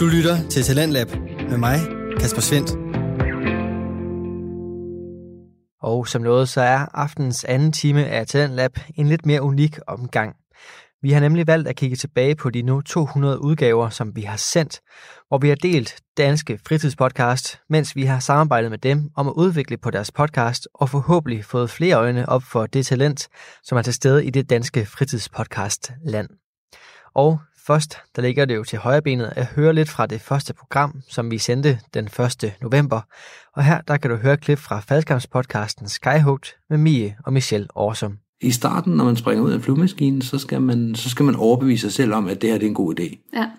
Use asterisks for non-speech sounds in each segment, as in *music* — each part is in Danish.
Du lytter til Talentlab med mig, Kasper Svendt. Og som noget, så er aftens anden time af Talentlab en lidt mere unik omgang. Vi har nemlig valgt at kigge tilbage på de nu 200 udgaver, som vi har sendt, hvor vi har delt danske fritidspodcast, mens vi har samarbejdet med dem om at udvikle på deres podcast og forhåbentlig fået flere øjne op for det talent, som er til stede i det danske fritidspodcast land. Og først, der ligger det jo til højrebenet at høre lidt fra det første program, som vi sendte den 1. november. Og her, der kan du høre klip fra faldskærmspodcasten Skyhooked med Mie og Michelle Awesome. I starten, når man springer ud af en flyvemaskine, så skal man, så skal man overbevise sig selv om, at det her det er en god idé. Ja.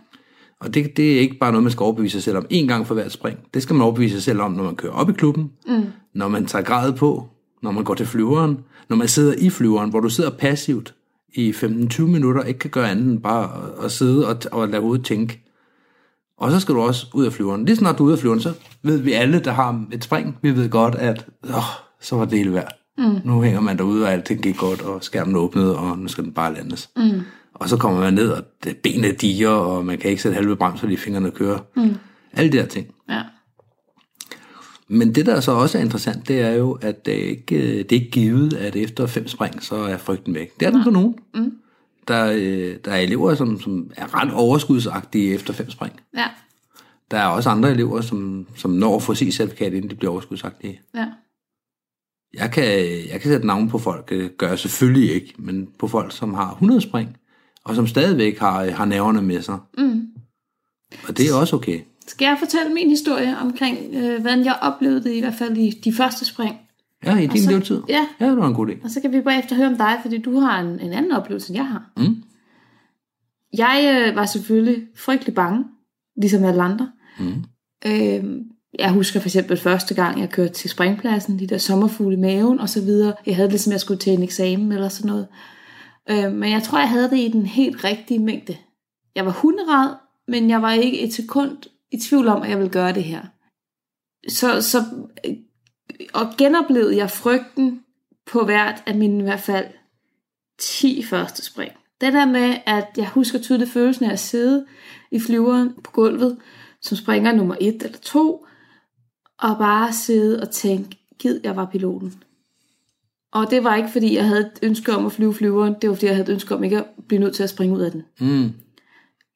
Og det, det er ikke bare noget, man skal overbevise sig selv om en gang for hvert spring. Det skal man overbevise sig selv om, når man kører op i klubben, mm. når man tager grad på, når man går til flyveren, når man sidder i flyveren, hvor du sidder passivt i 15-20 minutter, ikke kan gøre andet end bare at, sidde og, og lade hovedet tænke. Og så skal du også ud af flyveren. Lige snart du er ude af flyveren, så ved vi alle, der har et spring, vi ved godt, at åh, så var det hele værd. Mm. Nu hænger man derude, og alting gik godt, og skærmen åbnede, og nu skal den bare landes. Mm. Og så kommer man ned, og benene diger, og man kan ikke sætte halve bremser, fordi fingrene kører. Mm. Alle de her ting. Men det, der så også er interessant, det er jo, at det ikke, det er ikke givet, at efter fem spring, så er frygten væk. Det er den for nogen. Mm. Der, øh, der er elever, som, som er ret overskudsagtige efter fem spring. Ja. Der er også andre elever, som, som når at få sit certifikat, inden de bliver overskudsagtige. Ja. Jeg kan, jeg kan sætte navn på folk, det gør jeg selvfølgelig ikke, men på folk, som har 100 spring, og som stadigvæk har, har nerverne med sig. Mm. Og det er også okay. Skal jeg fortælle min historie omkring, øh, hvordan jeg oplevede det, i hvert fald i de første spring? Ja, i din så- levetid. ja. ja, det var en god idé. Og så kan vi bagefter høre om dig, fordi du har en, en anden oplevelse, end jeg har. Mm. Jeg øh, var selvfølgelig frygtelig bange, ligesom alle andre. Mm. Øh, jeg husker for eksempel første gang, jeg kørte til springpladsen, de der sommerfugle i maven og så videre. Jeg havde det, ligesom jeg skulle til en eksamen eller sådan noget. Øh, men jeg tror, jeg havde det i den helt rigtige mængde. Jeg var hunderad, men jeg var ikke et sekund i tvivl om, at jeg ville gøre det her. Så, så øh, og genoplevede jeg frygten på hvert af mine i hvert fald 10 første spring. Det der med, at jeg husker tydeligt følelsen af at sidde i flyveren på gulvet, som springer nummer et eller to, og bare sidde og tænke, gid jeg var piloten. Og det var ikke fordi, jeg havde et ønske om at flyve flyveren, det var fordi, jeg havde et ønske om ikke at blive nødt til at springe ud af den. Mm.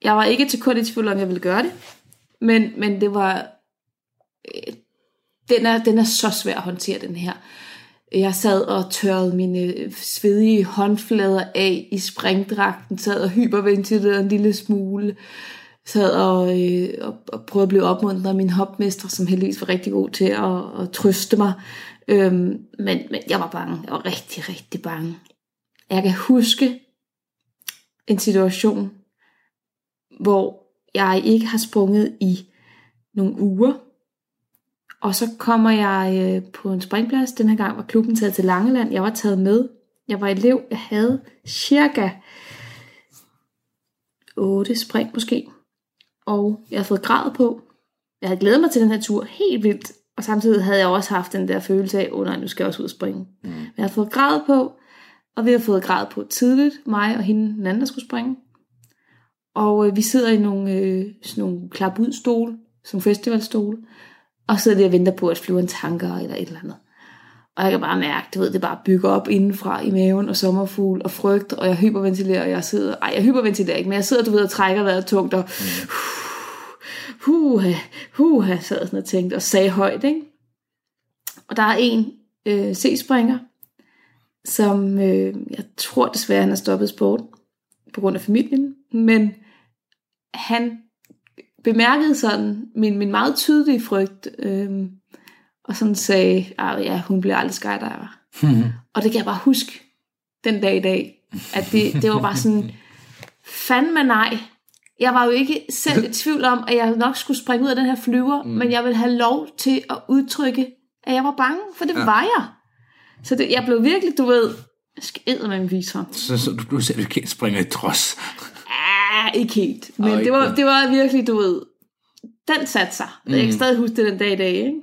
Jeg var ikke til kort i tvivl om, jeg ville gøre det, men, men det var... Øh, den, er, den er så svær at håndtere, den her. Jeg sad og tørrede mine svedige håndflader af i springdragten, sad og hyperventilerede en lille smule, sad og, øh, og, og prøvede at blive opmuntret af min hopmester, som heldigvis var rigtig god til at, at trøste mig. Øhm, men, men jeg var bange. Jeg var rigtig, rigtig bange. Jeg kan huske en situation, hvor jeg ikke har sprunget i nogle uger, og så kommer jeg øh, på en springplads. Den her gang var klubben taget til Langeland. Jeg var taget med. Jeg var elev. Jeg havde cirka 8 spring måske. Og jeg havde fået grad på. Jeg havde glædet mig til den her tur helt vildt. Og samtidig havde jeg også haft den der følelse af, åh oh, nej, nu skal jeg også ud og springe. Mm. Men jeg havde fået grad på, og vi har fået grad på tidligt, mig og hende, den anden, der skulle springe. Og øh, vi sidder i nogle, øh, sådan nogle klap-ud-stole, som festivalstole, og sidder der og venter på, at flyveren tanker eller et eller andet. Og jeg kan bare mærke, du ved, det bare bygger op indenfra i maven, og sommerfugl, og frygt, og jeg hyperventilerer, og jeg sidder, ej, jeg hyperventilerer ikke, men jeg sidder, du ved, og trækker vejret tungt, og huha, huha, sad sådan og tænkte, og sagde højt, ikke? Og der er en øh, C-springer, som øh, jeg tror desværre, han har stoppet sport på grund af familien, men han bemærkede sådan min, min meget tydelige frygt, øh, og sådan sagde, at ja, hun bliver aldrig skydiver. *laughs* og det kan jeg bare huske den dag i dag, at det, det var bare sådan, fandme nej. Jeg var jo ikke selv i tvivl om, at jeg nok skulle springe ud af den her flyver, mm. men jeg ville have lov til at udtrykke, at jeg var bange, for det ja. var jeg. Så det, jeg blev virkelig, du ved, skædet med en visor. Så, så du, du selv ikke springer i trods. Ah, ikke helt. Men Ej, det, var, det var virkelig, du ved, den satte sig. Mm. Jeg kan stadig huske det den dag i dag, ikke?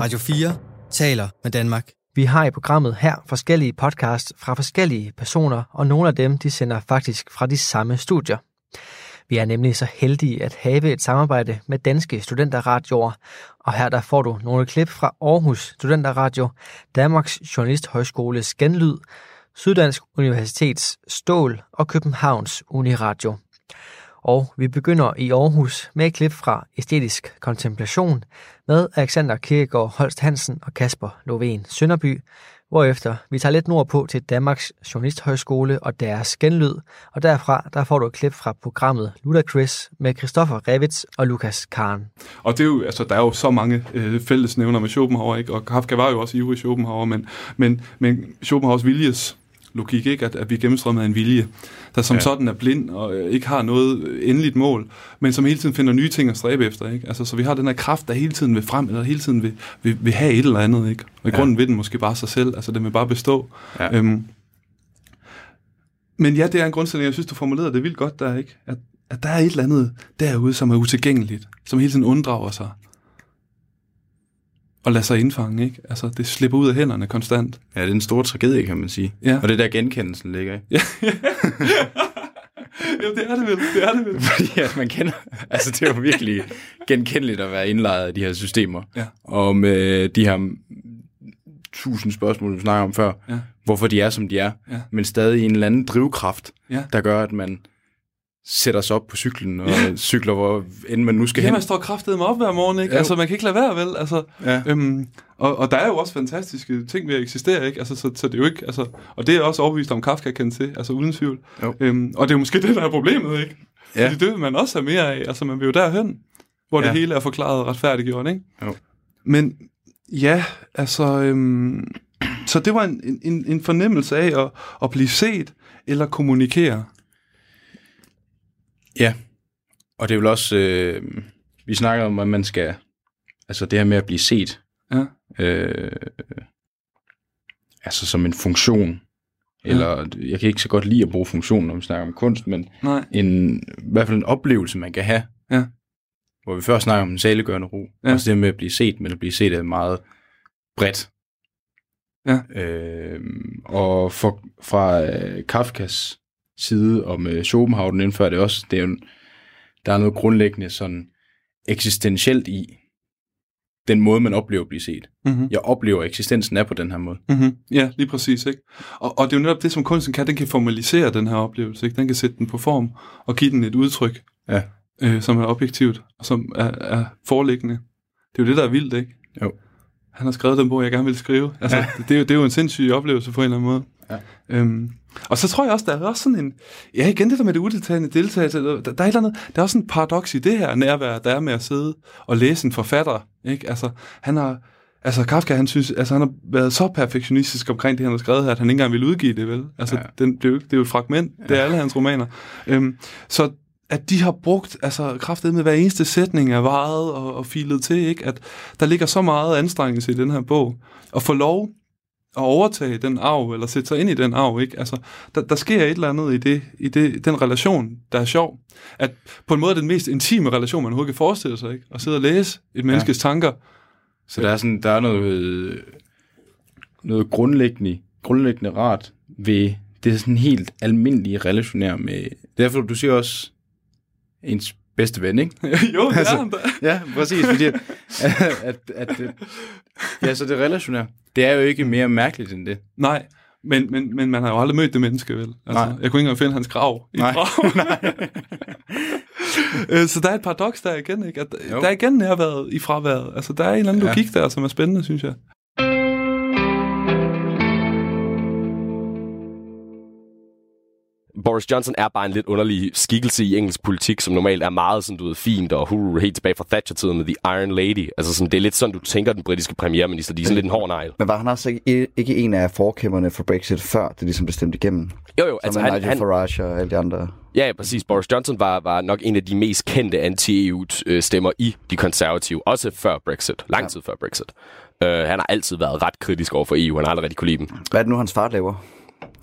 Radio 4 taler med Danmark. Vi har i programmet her forskellige podcasts fra forskellige personer, og nogle af dem de sender faktisk fra de samme studier. Vi er nemlig så heldige at have et samarbejde med Danske Studenterradioer, og her der får du nogle klip fra Aarhus Studenterradio, Danmarks Journalisthøjskoles Genlyd, Syddansk Universitets Stål og Københavns Uniradio. Og vi begynder i Aarhus med et klip fra Æstetisk Kontemplation med Alexander Kirkegaard Holst Hansen og Kasper Lovén Sønderby, hvorefter vi tager lidt nordpå til Danmarks Journalisthøjskole og deres genlyd, og derfra der får du et klip fra programmet Ludacris med Christoffer Revitz og Lukas Karen. Og det er jo, altså, der er jo så mange øh, fællesnævner med Schopenhauer, ikke? og Kafka var jo også ivrig Schopenhauer, men, men, men Schopenhauers viljes logik, ikke? At, at vi gennemstrømmer en vilje, der som ja. sådan er blind og øh, ikke har noget endeligt mål, men som hele tiden finder nye ting at stræbe efter. Ikke? Altså, så vi har den her kraft, der hele tiden vil frem, eller hele tiden vil, vil, vil have et eller andet. Ikke? Og i ja. grunden vil den måske bare sig selv, altså den vil bare bestå. Ja. Øhm, men ja, det er en grundsætning, jeg synes, du formulerede det vildt godt der, ikke? At, at der er et eller andet derude, som er utilgængeligt, som hele tiden unddrager sig at lade sig indfange, ikke? Altså, det slipper ud af hænderne konstant. Ja, det er en stor tragedie, kan man sige. Ja. Og det er der genkendelsen ligger, ikke? Ja. *laughs* Jamen, det er det vel, det er det vel. *laughs* Fordi at man kender, altså det er jo virkelig genkendeligt at være indlejret i de her systemer. Ja. Og med de her tusind spørgsmål, vi snakker om før, ja. hvorfor de er, som de er, ja. men stadig en eller anden drivkraft, ja. der gør, at man sætter sig op på cyklen og ja. cykler, hvor end man nu skal ja, hen. man står kraftedet med op hver morgen, ikke? Ja. Altså, man kan ikke lade være, vel? Altså, ja. øhm, og, og der er jo også fantastiske ting ved at eksistere, ikke? Altså, så, så det er jo ikke, altså, og det er også overbevist om, Kafka kan til, altså uden tvivl. Øhm, og det er jo måske det, der er problemet, ikke? Ja. Fordi det vil man også have mere af. Altså, man vil jo derhen, hvor ja. det hele er forklaret og retfærdiggjort, ikke? Jo. Men ja, altså, øhm, så det var en, en, en fornemmelse af at, at blive set eller kommunikere. Ja, og det er vel også, øh, vi snakker om, at man skal, altså det her med at blive set, ja. øh, altså som en funktion, eller ja. jeg kan ikke så godt lide at bruge funktion, når vi snakker om kunst, men Nej. En, i hvert fald en oplevelse, man kan have, ja. hvor vi først snakker om en saliggørende ro, ja. også det med at blive set, men at blive set er meget bredt. Ja. Øh, og for, fra øh, Kafkas side, og med Schopenhauer, den indfører det også, det er jo, der er noget grundlæggende sådan eksistentielt i den måde, man oplever at blive set. Mm-hmm. Jeg oplever, at eksistensen er på den her måde. Mm-hmm. Ja, lige præcis. Ikke? Og, og det er jo netop det, som kunsten kan. Den kan formalisere den her oplevelse. Ikke? Den kan sætte den på form og give den et udtryk, ja. øh, som er objektivt og som er, er foreliggende. Det er jo det, der er vildt, ikke? Jo. Han har skrevet den bog, jeg gerne vil skrive. Altså, ja. det, det, er jo, det er jo en sindssyg oplevelse på en eller anden måde. Ja. Øhm, og så tror jeg også, der er også sådan en... Ja, igen det der med det udeltagende deltagelse. Der, der, er et eller andet, der er også en paradoks i det her nærvær, der er med at sidde og læse en forfatter. Ikke? Altså, han har... Altså, Kafka, han, synes, altså, han har været så perfektionistisk omkring det, han har skrevet her, at han ikke engang ville udgive det, vel? Altså, ja. den, det, er jo, det er jo et fragment. Ja. Det er alle hans romaner. Øhm, så at de har brugt altså kraftet med hver eneste sætning er varet og, og filet til, ikke? At der ligger så meget anstrengelse i den her bog. Og få lov at overtage den arv, eller sætte sig ind i den arv, ikke? Altså, der, der sker et eller andet i, det, i det, den relation, der er sjov. At på en måde den mest intime relation, man overhovedet kan forestille sig, ikke? At sidde og læse et menneskes ja. tanker. Så der er, sådan, der er noget, noget grundlæggende, grundlæggende rart ved det er sådan helt almindelige relationær med... Derfor, du siger også, ens bedste ven, ikke? *laughs* jo, det altså, er han da. Ja, præcis, fordi at, at, at, at ja, så det relationære, det er jo ikke mere mærkeligt end det. Nej, men, men, men man har jo aldrig mødt det menneske, vel? Altså, Nej. Jeg kunne ikke engang finde hans grav i Nej. grav. *laughs* Nej. *laughs* Øh, så der er et paradoks der igen, ikke? At jo. der er igen nærværet i fraværet. Altså, der er en eller anden ja. logik der, som er spændende, synes jeg. Boris Johnson er bare en lidt underlig skikkelse i engelsk politik, som normalt er meget sådan, du ved, fint og hurra, helt tilbage fra Thatcher-tiden med The Iron Lady. Altså sådan, det er lidt sådan, du tænker den britiske premierminister. De er sådan lidt en hård negl. Men var han også ikke, ikke en af forkæmperne for Brexit, før det ligesom bestemte igennem? Jo, jo. Altså, han, Nigel han, Farage og alle de andre. Ja, ja, præcis. Boris Johnson var, var nok en af de mest kendte anti-EU-stemmer i de konservative, også før Brexit. Lang ja. tid før Brexit. Uh, han har altid været ret kritisk over for EU. Han har aldrig rigtig kunne lide dem. Hvad er det nu, hans far laver?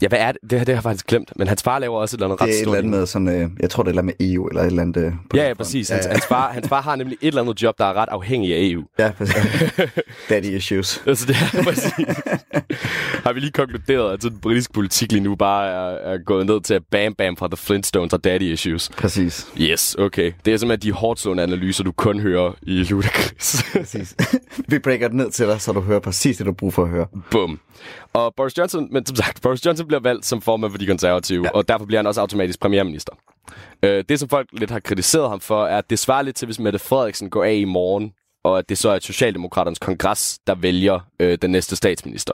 Ja, hvad er det? Det, det har jeg faktisk glemt. Men hans far laver også et eller andet Det ret er et stort. eller andet med sådan, øh, jeg tror det er et eller andet med EU, eller et eller andet... Øh, på Ja, ja, præcis. Ja, Hans, ja. hans, far, hans far har nemlig et eller andet job, der er ret afhængig af EU. Ja, præcis. Daddy issues. *laughs* Altså, det er præcis. har vi lige konkluderet, at den britiske politik lige nu bare er, er gået ned til at bam bam fra The Flintstones og daddy issues. Præcis. Yes, okay. Det er simpelthen de hårdt slående analyser, du kun hører i Ludacris. præcis. *laughs* Vi breaker det ned til dig, så du hører præcis det, du har brug for at høre. Bum. Og Boris Johnson, men som sagt, Boris Johnson bliver valgt som formand for de konservative, ja. og derfor bliver han også automatisk premierminister. Øh, det, som folk lidt har kritiseret ham for, er, at det svarer lidt til, hvis Mette Frederiksen går af i morgen, og at det så er Socialdemokraternes kongres, der vælger øh, den næste statsminister.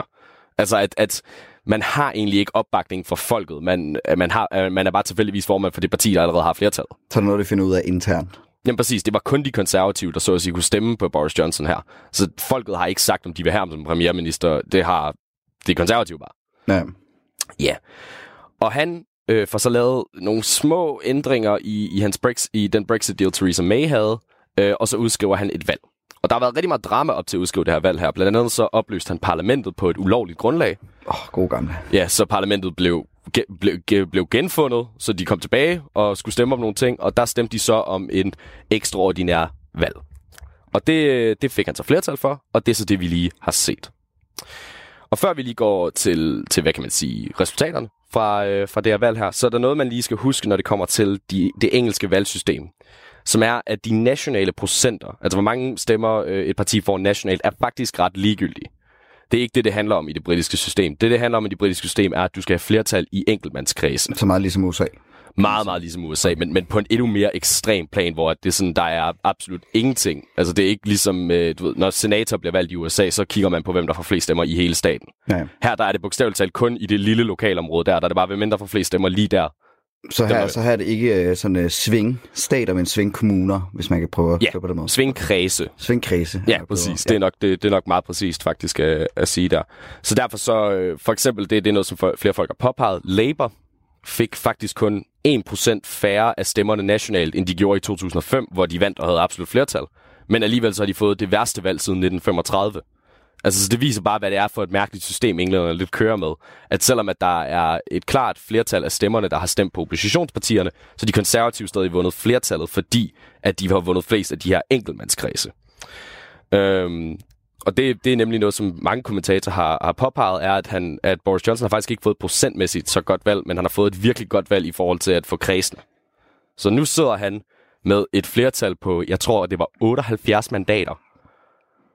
Altså, at, at man har egentlig ikke opbakning fra folket. Man, at man, har, at man er bare tilfældigvis formand for det parti, der allerede har flertal. Så er det noget, de finder ud af internt. Jamen præcis, det var kun de konservative, der så at sige kunne stemme på Boris Johnson her. Så folket har ikke sagt, om de vil have ham som premierminister. Det har de konservative bare. Ja. Ja. Og han øh, får så lavet nogle små ændringer i, i, hans Brex, i den Brexit-deal, Theresa May havde, øh, og så udskriver han et valg. Og der har været rigtig meget drama op til at udskrive det her valg her. Blandt andet så opløste han parlamentet på et ulovligt grundlag. Åh, oh, god gamle. Ja, så parlamentet blev, ge, blev, ge, blev genfundet, så de kom tilbage og skulle stemme om nogle ting, og der stemte de så om en ekstraordinær valg. Og det, det fik han så flertal for, og det er så det, vi lige har set. Og før vi lige går til, til hvad kan man sige, resultaterne fra, øh, fra det her valg her, så er der noget, man lige skal huske, når det kommer til de, det engelske valgsystem. Som er, at de nationale procenter, altså hvor mange stemmer øh, et parti får nationalt, er faktisk ret ligegyldige. Det er ikke det, det handler om i det britiske system. Det, det handler om i det britiske system, er, at du skal have flertal i enkeltmandskredsen. Så meget ligesom USA. Meget, meget ligesom USA, men, men på en endnu mere ekstrem plan, hvor det er sådan, der er absolut ingenting. Altså det er ikke ligesom, øh, du ved, når senator bliver valgt i USA, så kigger man på, hvem der får flest stemmer i hele staten. Ja. Her der er det bogstaveligt talt kun i det lille lokalområde der, der er det bare, hvem der får flest stemmer lige der. Så her, så her er det ikke øh, sådan uh, sving stater, men sving kommuner, hvis man kan prøve at Ja, på den måde. svingkredse. Svingkredse. Ja, præcis. Det er nok, det, det er nok meget præcist faktisk at, at sige der. Så derfor så, øh, for eksempel, det, det er noget, som flere folk har påpeget. Labour fik faktisk kun 1% færre af stemmerne nationalt, end de gjorde i 2005, hvor de vandt og havde absolut flertal. Men alligevel så har de fået det værste valg siden 1935. Altså, så det viser bare, hvad det er for et mærkeligt system, englænderne lidt kører med. At selvom at der er et klart flertal af stemmerne, der har stemt på oppositionspartierne, så de konservative stadig vundet flertallet, fordi at de har vundet flest af de her enkeltmandskredse. Øhm, og det, det er nemlig noget, som mange kommentatorer har, har påpeget, er, at, han, at Boris Johnson har faktisk ikke fået procentmæssigt så godt valg, men han har fået et virkelig godt valg i forhold til at få kredsene. Så nu sidder han med et flertal på, jeg tror, det var 78 mandater.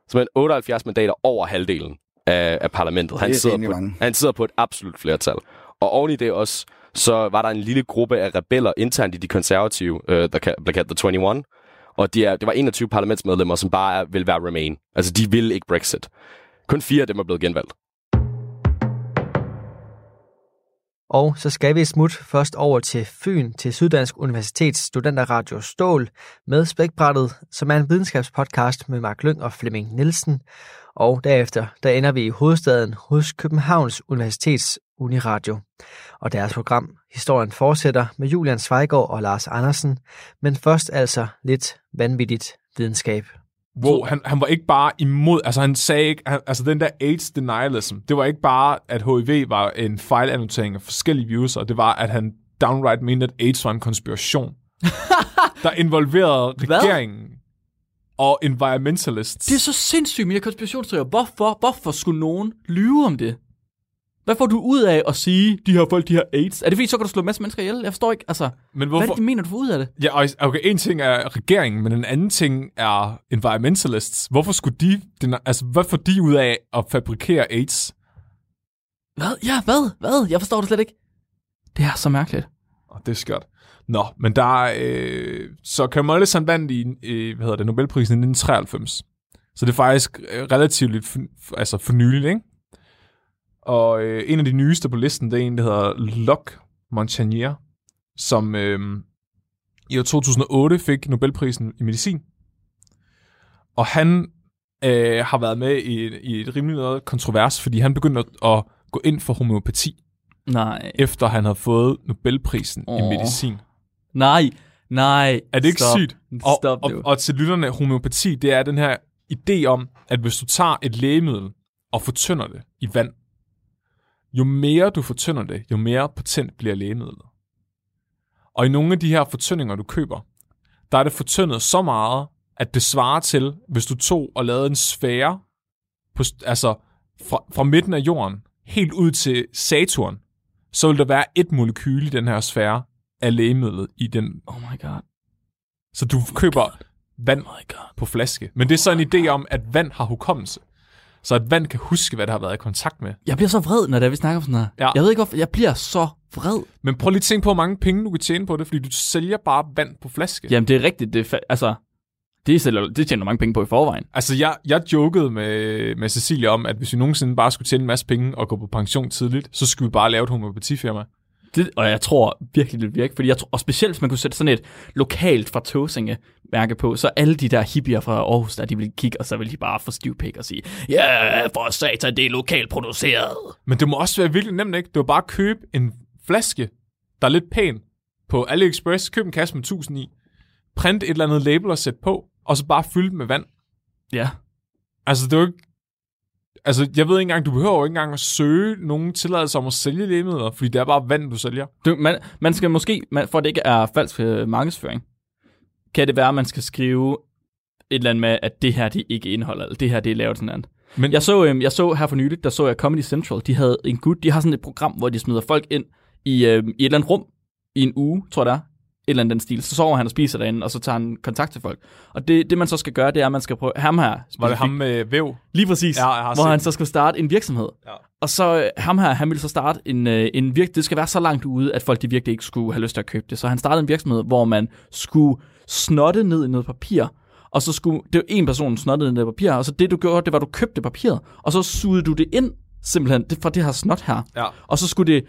Så 78 mandater over halvdelen af, af parlamentet. Han er sidder, på, mange. han sidder på et absolut flertal. Og oven i det også, så var der en lille gruppe af rebeller internt i de konservative, øh, der blev kaldt The 21. Og de er, det var 21 parlamentsmedlemmer, som bare vil være Remain. Altså, de vil ikke Brexit. Kun fire af dem er blevet genvalgt. Og så skal vi smut først over til Fyn, til Syddansk Universitets studenterradio Stål, med Spækbrættet, som er en videnskabspodcast med Mark Lyng og Flemming Nielsen. Og derefter, der ender vi i hovedstaden hos Københavns Universitets Uniradio. Og deres program, Historien fortsætter med Julian Svejgaard og Lars Andersen, men først altså lidt vanvittigt videnskab. Wow, han, han var ikke bare imod, altså han sagde ikke, han, altså den der AIDS denialism, det var ikke bare, at HIV var en fejlannotering af forskellige viruser, det var, at han downright mente, at AIDS var en konspiration, *laughs* der involverede regeringen og environmentalists. Det er så sindssygt her konspirationsteorier. Hvorfor, hvorfor skulle nogen lyve om det? Hvad får du ud af at sige, de her folk, de har AIDS? Er det fordi, så kan du slå en masse mennesker ihjel? Jeg forstår ikke, altså, Men hvad er hvorfor? det, de mener, du får ud af det? Ja, okay, en ting er regeringen, men en anden ting er environmentalists. Hvorfor skulle de, den, altså hvad får de ud af at fabrikere AIDS? Hvad? Ja, hvad? Hvad? Jeg forstår det slet ikke. Det er så mærkeligt. Og det er skørt. Nå, men der er, øh, så Carl Mollison vandt i, øh, hvad hedder det, Nobelprisen i 1993. Så det er faktisk øh, relativt altså for nyligt, ikke? Og øh, en af de nyeste på listen, det er en, der hedder Locke Montagnier, som øh, i år 2008 fik Nobelprisen i medicin. Og han øh, har været med i, i et rimelig noget kontrovers, fordi han begyndte at, at gå ind for homeopati, Nej. efter han havde fået Nobelprisen oh. i medicin. Nej. Nej. Er det ikke Stop. sygt? Og, Stop og, og til lytterne, homeopati, det er den her idé om, at hvis du tager et lægemiddel og fortynder det i vand, jo mere du fortynder det, jo mere potent bliver lægemidlet. Og i nogle af de her fortyndinger, du køber, der er det fortyndet så meget, at det svarer til, hvis du tog og lavede en sfære, på, altså fra, fra midten af jorden, helt ud til Saturn, så vil der være et molekyle i den her sfære af lægemidlet i den. Oh my god. Så du oh køber god. vand oh på flaske. Men det er så en idé om, at vand har hukommelse. Så at vand kan huske, hvad det har været i kontakt med. Jeg bliver så vred, når det er, vi snakker om sådan her. Ja. Jeg ved ikke, hvorfor. Jeg bliver så vred. Men prøv lige at tænke på, hvor mange penge du kan tjene på det, fordi du sælger bare vand på flaske. Jamen, det er rigtigt. Det er fa- altså, det, sælger, det tjener mange penge på i forvejen. Altså, jeg, jeg jokede med, med Cecilia om, at hvis vi nogensinde bare skulle tjene en masse penge og gå på pension tidligt, så skulle vi bare lave et homopatifirma. Det, og jeg tror virkelig, det virker, fordi jeg tror, og specielt hvis man kunne sætte sådan et lokalt fra Tåsinge mærke på, så alle de der hippier fra Aarhus, der de vil kigge, og så vil de bare få stivpik og sige, ja, yeah, for satan, det er lokalt produceret. Men det må også være virkelig nemt, ikke? Det var bare at købe en flaske, der er lidt pæn, på AliExpress, køb en kasse med 1000 i, print et eller andet label og sætte på, og så bare fylde med vand. Ja. Altså, det er jo ikke... Altså, jeg ved ikke engang, du behøver jo ikke engang at søge nogen tilladelse om at sælge lægemidler, fordi det er bare vand, du sælger. Du, man, man skal måske, man, for at det ikke er falsk øh, markedsføring, kan det være, at man skal skrive et eller andet med, at det her det ikke indeholder, eller det her det er lavet sådan andet. Men jeg så, øh, jeg så her for nyligt, der så jeg Comedy Central, de havde en gut, de har sådan et program, hvor de smider folk ind i, øh, i et eller andet rum i en uge, tror jeg det er, eller andet den stil. Så sover han og spiser derinde, og så tager han kontakt til folk. Og det, det man så skal gøre, det er, at man skal prøve... Ham her... Var det ham med væv? Lige præcis. Ja, hvor han så skal starte en virksomhed. Ja. Og så øh, ham her, han ville så starte en, øh, en virksomhed. Det skal være så langt ude, at folk de virkelig ikke skulle have lyst til at købe det. Så han startede en virksomhed, hvor man skulle snotte ned i noget papir, og så skulle, det var en person snottede ned i papir, og så det du gjorde, det var, at du købte papiret, og så sugede du det ind, simpelthen, det, fra det her snot her. Ja. Og så skulle det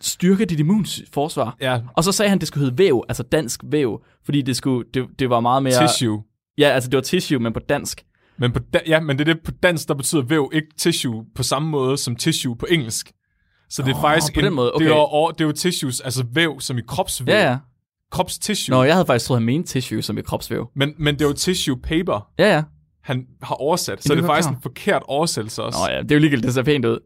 styrke dit immunforsvar. Ja. Og så sagde han, at det skulle hedde væv, altså dansk væv, fordi det, skulle, det, det var meget mere... Tissue. Ja, altså det var tissue, men på dansk. Men på da, ja, men det er det på dansk, der betyder væv, ikke tissue, på samme måde som tissue på engelsk. Så det er oh, faktisk på en, den måde, okay. det, er jo, det er jo tissues, altså væv, som i kropsvæv. Ja, ja. Kropstissue. Nå, jeg havde faktisk troet, han mente tissue, som i kropsvæv. Men, men det er jo tissue paper. Ja, ja. Han har oversat, så det, det er faktisk klar. en forkert oversættelse også. Nå ja, det er jo ligegyldigt, det ser pænt ud.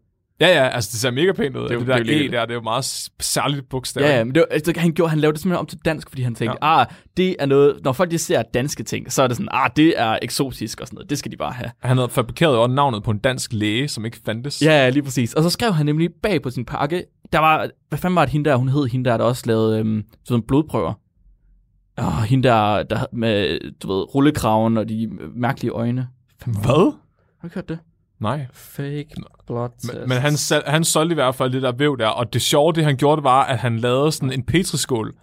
Ja, ja, altså det ser mega pænt ud. Det, det der det, E der, det er jo meget særligt bogstav. Ja, ja, men det var, altså, han, gjorde, han lavede det simpelthen om til dansk, fordi han tænkte, ja. ah, det er noget, når folk de ser danske ting, så er det sådan, ah, det er eksotisk og sådan noget, det skal de bare have. Han havde fabrikeret også navnet på en dansk læge, som ikke fandtes. Ja, lige præcis. Og så skrev han nemlig bag på sin pakke, der var, hvad fanden var det hende der, hun hed hende der, der også lavede øhm, sådan blodprøver. Og hende der, der med, du ved, rullekraven og de mærkelige øjne. Hvad? Har du hørt det? Nej. Fake blood test. Men, men han, han solgte i hvert fald det der væv der, og det sjove, det han gjorde, det var, at han lavede sådan en petriskål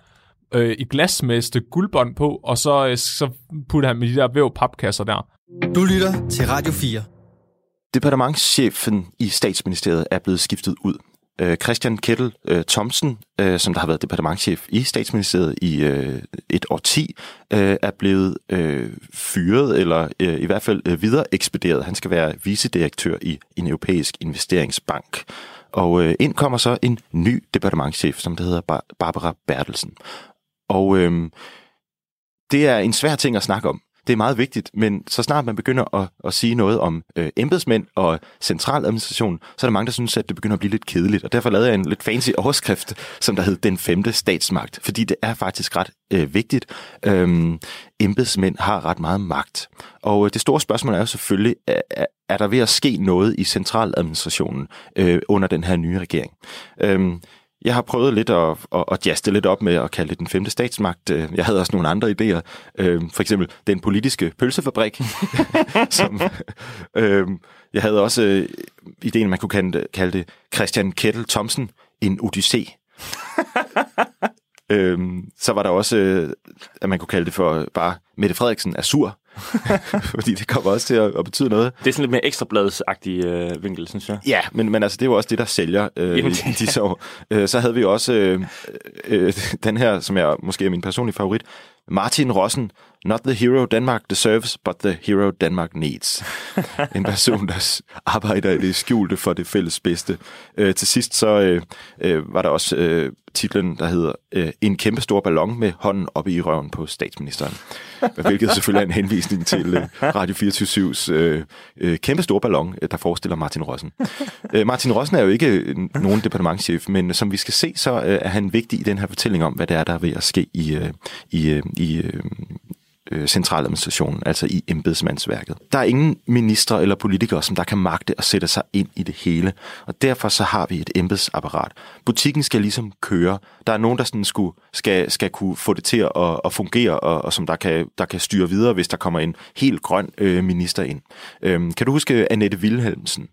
øh, i glas med et stykke guldbånd på, og så, øh, så puttede han med de der væv papkasser der. Du lytter til Radio 4. Departementschefen i statsministeriet er blevet skiftet ud. Øh, Christian Kettel øh, Thomsen, øh, som der har været departementchef i statsministeriet i øh, et årti, øh, er blevet øh, fyret, eller øh, i hvert fald øh, videre ekspederet. Han skal være vicedirektør i en europæisk investeringsbank. Og øh, ind kommer så en ny departementchef, som der hedder Bar- Barbara Bertelsen. Og øh, det er en svær ting at snakke om, det er meget vigtigt, men så snart man begynder at, at sige noget om øh, embedsmænd og centraladministration, så er der mange, der synes, at det begynder at blive lidt kedeligt. Og derfor lavede jeg en lidt fancy overskrift, som der hed Den femte statsmagt, fordi det er faktisk ret øh, vigtigt. Øhm, embedsmænd har ret meget magt. Og øh, det store spørgsmål er jo selvfølgelig, er, er der ved at ske noget i centraladministrationen øh, under den her nye regering? Øhm, jeg har prøvet lidt at, at, at jaste lidt op med at kalde det den femte statsmagt. Øh, jeg havde også nogle andre idéer. Øh, for eksempel den politiske pølsefabrik. *laughs* som, øh, jeg havde også øh, ideen, man kunne kalde det, kalde det Christian Kettel Thomsen, en odyssé øhm, så var der også, øh, at man kunne kalde det for bare Mette Frederiksen er sur. *laughs* Fordi det kommer også til at, at betyde noget. Det er sådan lidt mere ekstrabladsagtig øh, vinkel, synes jeg. Ja, men, men altså, det er jo også det, der sælger øh, Jamen, i disse år. Øh, så havde vi også øh, øh, den her, som er måske er min personlige favorit, Martin Rossen, not the hero Denmark deserves, but the hero Denmark needs. *laughs* en person, der arbejder i det skjulte for det fælles bedste. Øh, til sidst så øh, øh, var der også øh, titlen, der hedder øh, En kæmpe stor ballon med hånden oppe i røven på statsministeren. *laughs* Hvilket selvfølgelig er en henvisning til øh, Radio 24-7's øh, øh, kæmpe stor ballon, øh, der forestiller Martin Rossen. *laughs* Øh, Martin Rossen er jo ikke nogen departementchef, men som vi skal se, så øh, er han vigtig i den her fortælling om, hvad det er, der er ved at ske i, øh, i, øh, i øh, øh, centraladministrationen, altså i embedsmandsværket. Der er ingen ministre eller politikere, som der kan magte at sætte sig ind i det hele, og derfor så har vi et embedsapparat. Butikken skal ligesom køre. Der er nogen, der sådan skulle, skal, skal kunne få det til at, at fungere, og, og som der kan, der kan styre videre, hvis der kommer en helt grøn øh, minister ind. Øhm, kan du huske Annette Wilhelmsen?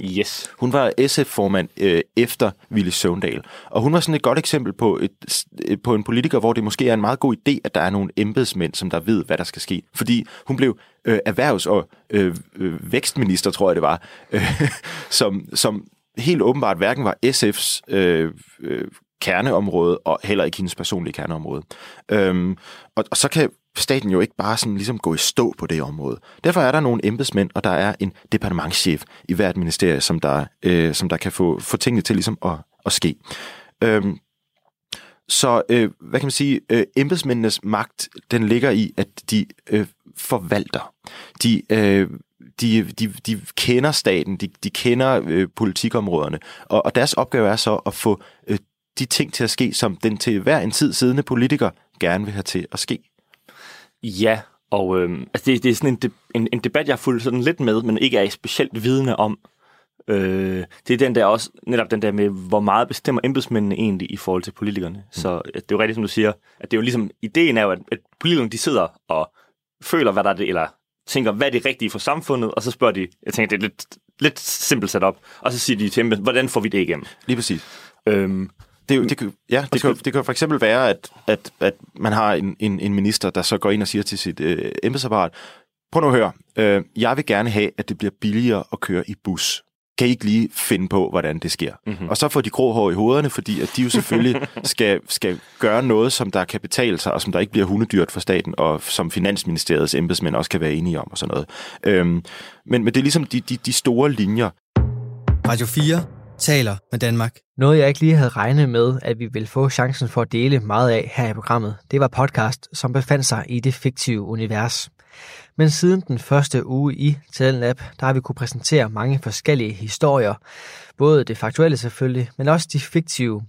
Yes. Hun var SF-formand øh, efter Ville Søvndal, og hun var sådan et godt eksempel på, et, øh, på en politiker, hvor det måske er en meget god idé, at der er nogle embedsmænd, som der ved, hvad der skal ske. Fordi hun blev øh, erhvervs- og øh, øh vækstminister, tror jeg det var, *laughs* øh, som, som helt åbenbart hverken var SF's øh, øh, kerneområde, og heller ikke hendes personlige kerneområde. Øhm, og, og så kan staten jo ikke bare sådan ligesom gå i stå på det område. Derfor er der nogle embedsmænd, og der er en departementschef i hvert ministerie, som der, øh, som der kan få, få tingene til ligesom at, at ske. Øhm, så øh, hvad kan man sige, øh, embedsmændenes magt, den ligger i, at de øh, forvalter. De, øh, de, de, de kender staten, de, de kender øh, politikområderne, og, og deres opgave er så at få øh, de ting til at ske, som den til hver en tid siddende politiker gerne vil have til at ske. Ja, og øh, altså det, det er sådan en, de, en, en debat, jeg har fulgt sådan lidt med, men ikke er specielt vidne om. Øh, det er den der også, netop den der med, hvor meget bestemmer embedsmændene egentlig i forhold til politikerne. Mm. Så det er jo rigtigt, som du siger, at det er jo ligesom, ideen er jo, at, at politikerne de sidder og føler, hvad der er det, eller tænker, hvad er det rigtige for samfundet, og så spørger de, jeg tænker, det er lidt, lidt simpelt sat op, og så siger de til dem, hvordan får vi det igennem? Lige præcis. Øhm, det, det, kan, ja, det, kan, det kan for eksempel være, at, at, at man har en, en, en minister, der så går ind og siger til sit øh, embedsapparat, prøv nu at høre, øh, jeg vil gerne have, at det bliver billigere at køre i bus. Kan I ikke lige finde på, hvordan det sker? Mm-hmm. Og så får de grå hår i hovederne, fordi at de jo selvfølgelig *laughs* skal, skal gøre noget, som der kan betale sig, og som der ikke bliver hundedyrt for staten, og som Finansministeriets embedsmænd også kan være enige om og sådan noget. Øhm, men, men det er ligesom de, de, de store linjer. Radio 4 taler med Danmark. Noget, jeg ikke lige havde regnet med, at vi ville få chancen for at dele meget af her i programmet, det var podcast, som befandt sig i det fiktive univers. Men siden den første uge i Talentlab, der har vi kunne præsentere mange forskellige historier. Både det faktuelle selvfølgelig, men også de fiktive.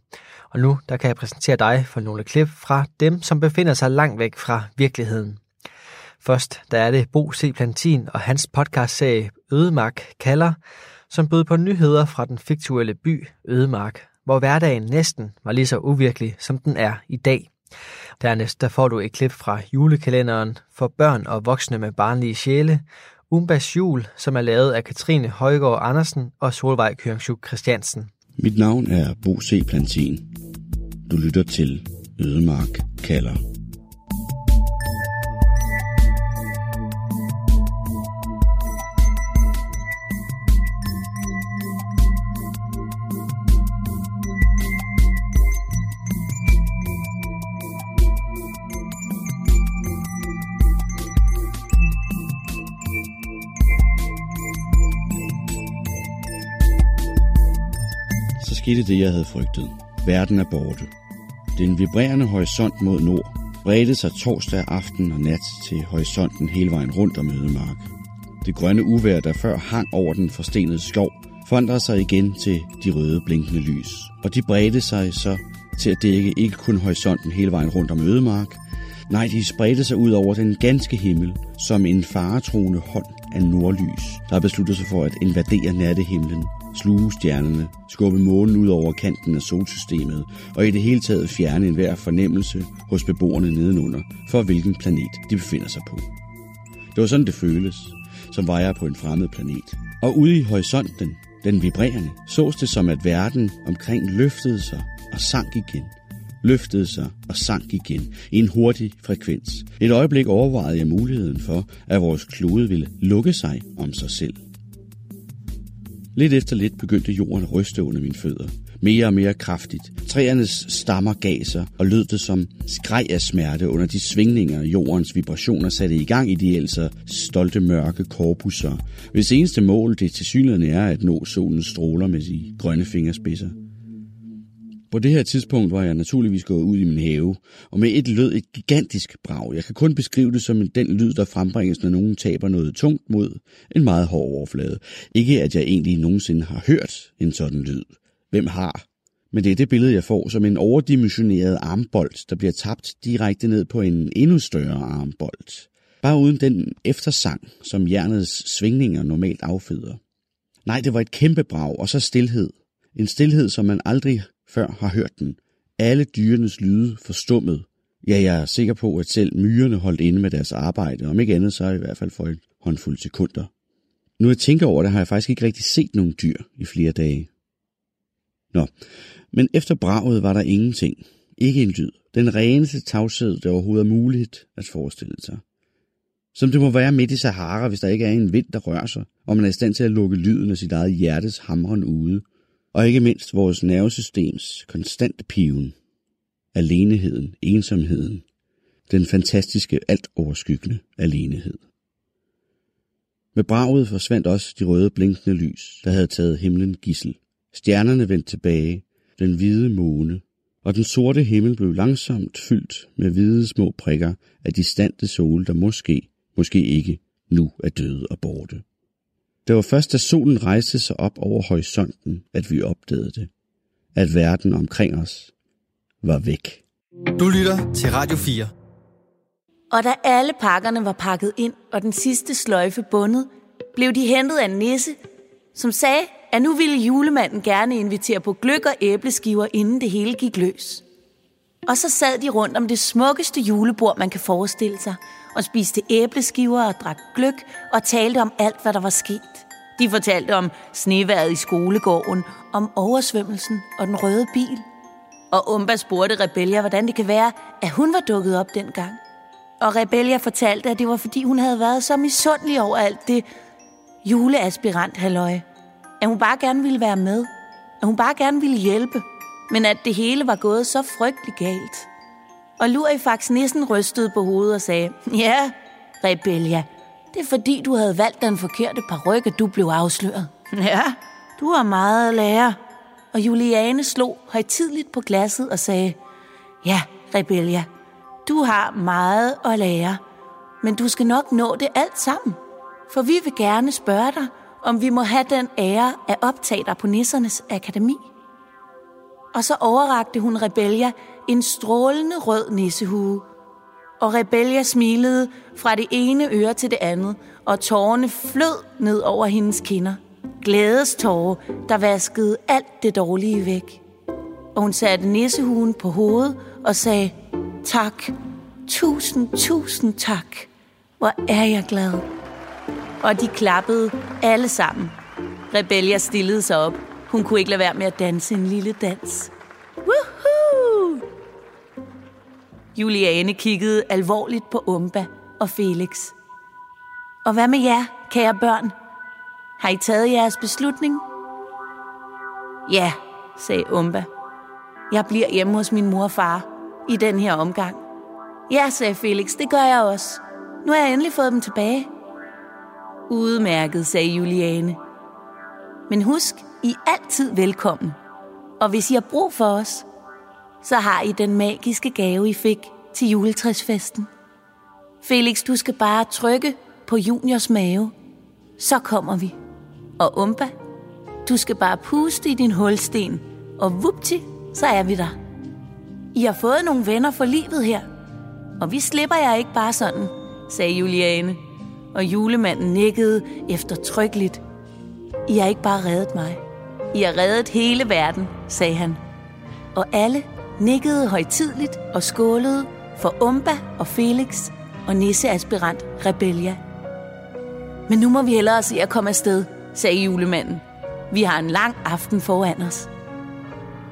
Og nu der kan jeg præsentere dig for nogle klip fra dem, som befinder sig langt væk fra virkeligheden. Først der er det Bo C. Plantin og hans podcastserie Ødemark kalder, som bød på nyheder fra den fiktuelle by Ødemark, hvor hverdagen næsten var lige så uvirkelig, som den er i dag. Dernæst der får du et klip fra julekalenderen for børn og voksne med barnlige sjæle, Umbas jul, som er lavet af Katrine Højgaard Andersen og Solvej Køringschuk Christiansen. Mit navn er Bo C. Plantin. Du lytter til Ødemark kalder. Skete det, jeg havde frygtet. Verden er borte. Den vibrerende horisont mod nord bredte sig torsdag aften og nat til horisonten hele vejen rundt om Ødemark. Det grønne uvær, der før hang over den forstenede skov, forandrede sig igen til de røde blinkende lys. Og de bredte sig så til at dække ikke kun horisonten hele vejen rundt om Ødemark, nej, de spredte sig ud over den ganske himmel som en faretroende hånd af nordlys, der besluttede sig for at invadere nattehimlen sluge stjernerne, skubbe månen ud over kanten af solsystemet og i det hele taget fjerne enhver fornemmelse hos beboerne nedenunder for hvilken planet de befinder sig på. Det var sådan det føles, som var jeg på en fremmed planet. Og ude i horisonten, den vibrerende, sås det som at verden omkring løftede sig og sank igen. Løftede sig og sank igen i en hurtig frekvens. Et øjeblik overvejede jeg muligheden for, at vores klode ville lukke sig om sig selv. Lidt efter lidt begyndte jorden at ryste under mine fødder. mere og mere kraftigt. Træernes stammer gav sig, og lød det som skreg af smerte under de svingninger, jordens vibrationer satte i gang i de ellers stolte mørke korpusser, hvis eneste mål det til synligheden er at nå solens stråler med de grønne fingerspidser. På det her tidspunkt var jeg naturligvis gået ud i min have, og med et lød et gigantisk brag. Jeg kan kun beskrive det som den lyd, der frembringes, når nogen taber noget tungt mod en meget hård overflade. Ikke at jeg egentlig nogensinde har hørt en sådan lyd. Hvem har? Men det er det billede, jeg får som en overdimensioneret armbold, der bliver tabt direkte ned på en endnu større armbold. Bare uden den eftersang, som hjernets svingninger normalt afføder. Nej, det var et kæmpe brag, og så stillhed. En stillhed, som man aldrig før har hørt den. Alle dyrenes lyde forstummet. Ja, jeg er sikker på, at selv myrerne holdt inde med deres arbejde, om ikke andet så i hvert fald for en håndfuld sekunder. Nu jeg tænker over det, har jeg faktisk ikke rigtig set nogen dyr i flere dage. Nå, men efter braget var der ingenting. Ikke en lyd. Den reneste tavshed, der overhovedet er muligt at forestille sig. Som det må være midt i Sahara, hvis der ikke er en vind, der rører sig, og man er i stand til at lukke lyden af sit eget hjertes hamren ude – og ikke mindst vores nervesystems konstante piven, aleneheden, ensomheden, den fantastiske, alt overskyggende alenehed. Med braget forsvandt også de røde blinkende lys, der havde taget himlen gissel. Stjernerne vendte tilbage, den hvide måne, og den sorte himmel blev langsomt fyldt med hvide små prikker af distante sol, der måske, måske ikke, nu er døde og borte. Det var først, da solen rejste sig op over horisonten, at vi opdagede det. At verden omkring os var væk. Du lytter til Radio 4. Og da alle pakkerne var pakket ind, og den sidste sløjfe bundet, blev de hentet af en nisse, som sagde, at nu ville julemanden gerne invitere på gløk og æbleskiver, inden det hele gik løs. Og så sad de rundt om det smukkeste julebord, man kan forestille sig, og spiste æbleskiver og drak gløk og talte om alt, hvad der var sket. De fortalte om sneværet i skolegården, om oversvømmelsen og den røde bil. Og Umba spurgte Rebellia, hvordan det kan være, at hun var dukket op dengang. Og Rebellia fortalte, at det var fordi hun havde været så misundelig over alt det juleaspirant halløj. At hun bare gerne ville være med. At hun bare gerne ville hjælpe. Men at det hele var gået så frygteligt galt. Og Lurifax nissen rystede på hovedet og sagde, Ja, Rebellia, det er fordi, du havde valgt den forkerte paryk, at du blev afsløret. *laughs* Ja, du har meget at lære. Og Juliane slog højtidligt på glasset og sagde, Ja, Rebellia, du har meget at lære, men du skal nok nå det alt sammen. For vi vil gerne spørge dig, om vi må have den ære at optage dig på Nissernes Akademi. Og så overrakte hun Rebellia en strålende rød nissehue, og Rebellia smilede fra det ene øre til det andet, og tårerne flød ned over hendes kinder. Glædestårer, der vaskede alt det dårlige væk. Og hun satte nissehuen på hovedet og sagde, tak, tusind, tusind tak. Hvor er jeg glad. Og de klappede alle sammen. Rebellia stillede sig op. Hun kunne ikke lade være med at danse en lille dans. Juliane kiggede alvorligt på Umba og Felix. Og hvad med jer, kære børn? Har I taget jeres beslutning? Ja, sagde Umba. Jeg bliver hjemme hos min mor og far i den her omgang. Ja, sagde Felix, det gør jeg også. Nu har jeg endelig fået dem tilbage. Udmærket, sagde Juliane. Men husk, I er altid velkommen. Og hvis I har brug for os, så har I den magiske gave, I fik til juletræsfesten. Felix, du skal bare trykke på juniors mave. Så kommer vi. Og Umba, du skal bare puste i din hulsten. Og vupti, så er vi der. I har fået nogle venner for livet her. Og vi slipper jer ikke bare sådan, sagde Juliane. Og julemanden nikkede eftertrykkeligt. I har ikke bare reddet mig. I har reddet hele verden, sagde han. Og alle nikkede højtidligt og skålede for Umba og Felix og nisseaspirant Rebellia. Men nu må vi hellere se at komme afsted, sagde julemanden. Vi har en lang aften foran os.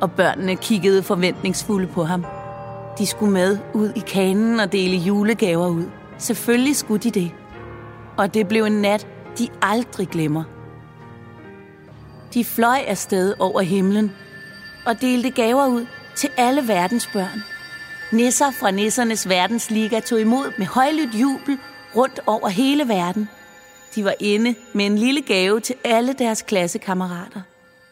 Og børnene kiggede forventningsfulde på ham. De skulle med ud i kanen og dele julegaver ud. Selvfølgelig skulle de det. Og det blev en nat, de aldrig glemmer. De fløj afsted over himlen og delte gaver ud til alle verdens børn. Nisser fra Nissernes Verdensliga tog imod med højlydt jubel rundt over hele verden. De var inde med en lille gave til alle deres klassekammerater,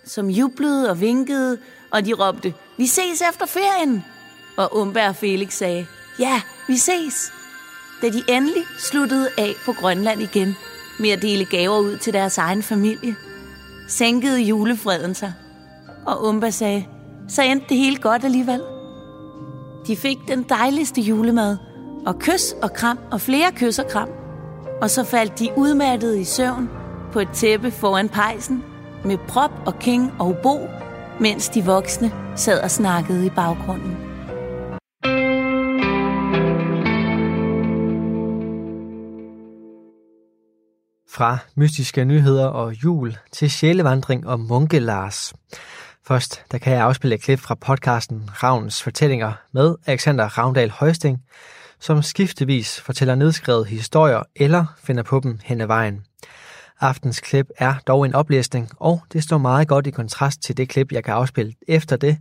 som jublede og vinkede, og de råbte, vi ses efter ferien. Og Umberg og Felix sagde, ja, vi ses. Da de endelig sluttede af på Grønland igen med at dele gaver ud til deres egen familie, sænkede julefreden sig. Og Umba sagde, så endte det hele godt alligevel. De fik den dejligste julemad, og kys og kram og flere kys og kram. Og så faldt de udmattede i søvn på et tæppe foran pejsen med prop og king og bo, mens de voksne sad og snakkede i baggrunden. Fra mystiske nyheder og jul til sjælevandring og munke Lars. Først, der kan jeg afspille et klip fra podcasten Ravns Fortællinger med Alexander Ravndal Højsting, som skiftevis fortæller nedskrevet historier eller finder på dem hen ad vejen. Aftens klip er dog en oplæsning, og det står meget godt i kontrast til det klip, jeg kan afspille efter det,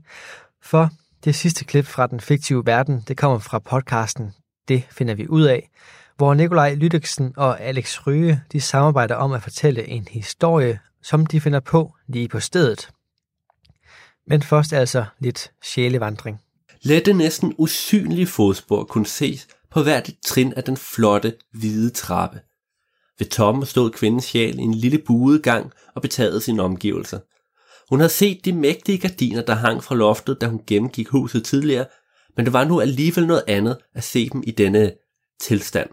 for det sidste klip fra den fiktive verden, det kommer fra podcasten Det finder vi ud af, hvor Nikolaj Lydiksen og Alex Ryge de samarbejder om at fortælle en historie, som de finder på lige på stedet. Men først altså lidt sjælevandring. Lette næsten usynlige fodspor kunne ses på hvert trin af den flotte, hvide trappe. Ved toppen stod kvindens sjæl i en lille buet gang og betagede sine omgivelser. Hun havde set de mægtige gardiner, der hang fra loftet, da hun gennemgik huset tidligere, men det var nu alligevel noget andet at se dem i denne tilstand.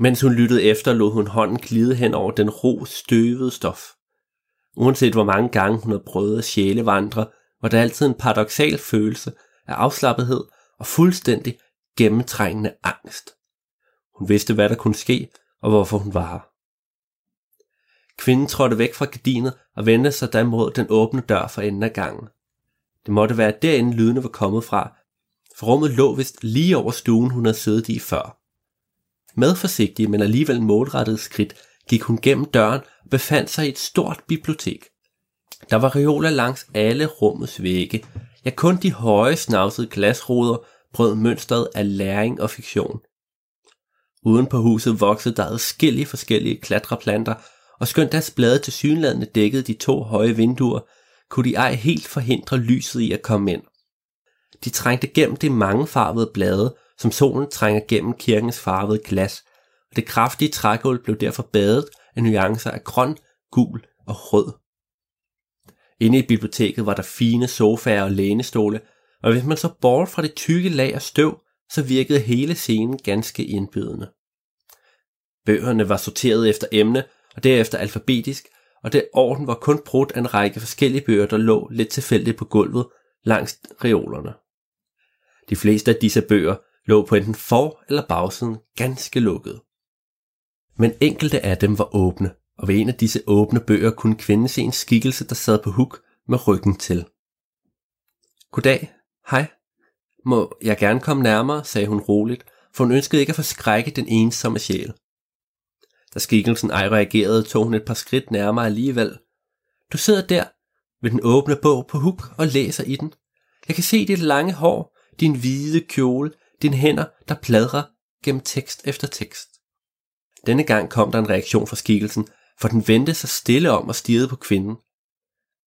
Mens hun lyttede efter, lod hun hånden glide hen over den ro, støvede stof. Uanset hvor mange gange hun havde prøvet at sjælevandre, var der altid en paradoxal følelse af afslappethed og fuldstændig gennemtrængende angst. Hun vidste, hvad der kunne ske, og hvorfor hun var her. Kvinden trådte væk fra gardinet og vendte sig da mod den åbne dør for enden af gangen. Det måtte være derinde lydene var kommet fra, for rummet lå vist lige over stuen, hun havde siddet i før. Med forsigtige, men alligevel målrettede skridt, gik hun gennem døren og befandt sig i et stort bibliotek. Der var reoler langs alle rummets vægge. Ja, kun de høje snavsede glasruder brød mønstret af læring og fiktion. Uden på huset voksede der adskillige forskellige klatreplanter, og skønt deres blade til synlædende dækkede de to høje vinduer, kunne de ej helt forhindre lyset i at komme ind. De trængte gennem de mangefarvede blade, som solen trænger gennem kirkens farvede glas, og det kraftige trægulv blev derfor badet af nuancer af grøn, gul og rød. Inde i biblioteket var der fine sofaer og lænestole, og hvis man så bort fra det tykke lag af støv, så virkede hele scenen ganske indbydende. Bøgerne var sorteret efter emne, og derefter alfabetisk, og det orden var kun brudt af en række forskellige bøger, der lå lidt tilfældigt på gulvet langs reolerne. De fleste af disse bøger lå på enten for- eller bagsiden ganske lukket. Men enkelte af dem var åbne, og ved en af disse åbne bøger kunne kvinden se en skikkelse, der sad på huk med ryggen til. Goddag, hej. Må jeg gerne komme nærmere, sagde hun roligt, for hun ønskede ikke at forskrække den ensomme sjæl. Da skikkelsen ej reagerede, tog hun et par skridt nærmere alligevel. Du sidder der ved den åbne bog på huk og læser i den. Jeg kan se dit lange hår, din hvide kjole, dine hænder, der pladrer gennem tekst efter tekst. Denne gang kom der en reaktion fra skikkelsen, for den vendte sig stille om og stirrede på kvinden.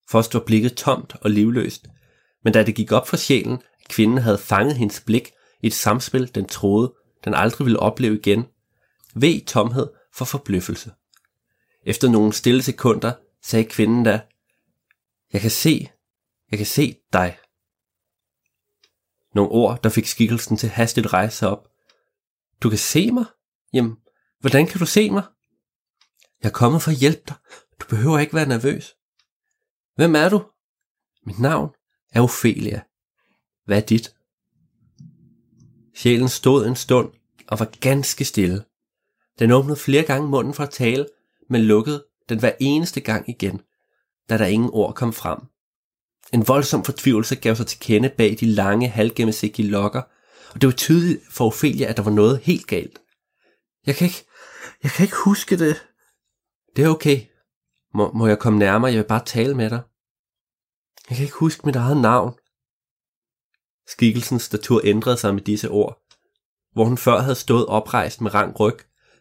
Først var blikket tomt og livløst, men da det gik op for sjælen, at kvinden havde fanget hendes blik i et samspil, den troede, den aldrig ville opleve igen, ved tomhed for forbløffelse. Efter nogle stille sekunder sagde kvinden da, Jeg kan se, jeg kan se dig. Nogle ord, der fik skikkelsen til hastigt rejse sig op. Du kan se mig? Jamen, hvordan kan du se mig? Jeg er kommet for at hjælpe dig. Du behøver ikke være nervøs. Hvem er du? Mit navn er Ophelia. Hvad er dit? Sjælen stod en stund og var ganske stille. Den åbnede flere gange munden for at tale, men lukkede den hver eneste gang igen, da der ingen ord kom frem. En voldsom fortvivlelse gav sig til kende bag de lange, halvgennemsigtige lokker, og det var tydeligt for Ophelia, at der var noget helt galt. Jeg kan ikke, jeg kan ikke huske det. Det er okay. Må, må jeg komme nærmere? Jeg vil bare tale med dig. Jeg kan ikke huske mit eget navn. Skikkelsens statur ændrede sig med disse ord. Hvor hun før havde stået oprejst med rang ryg,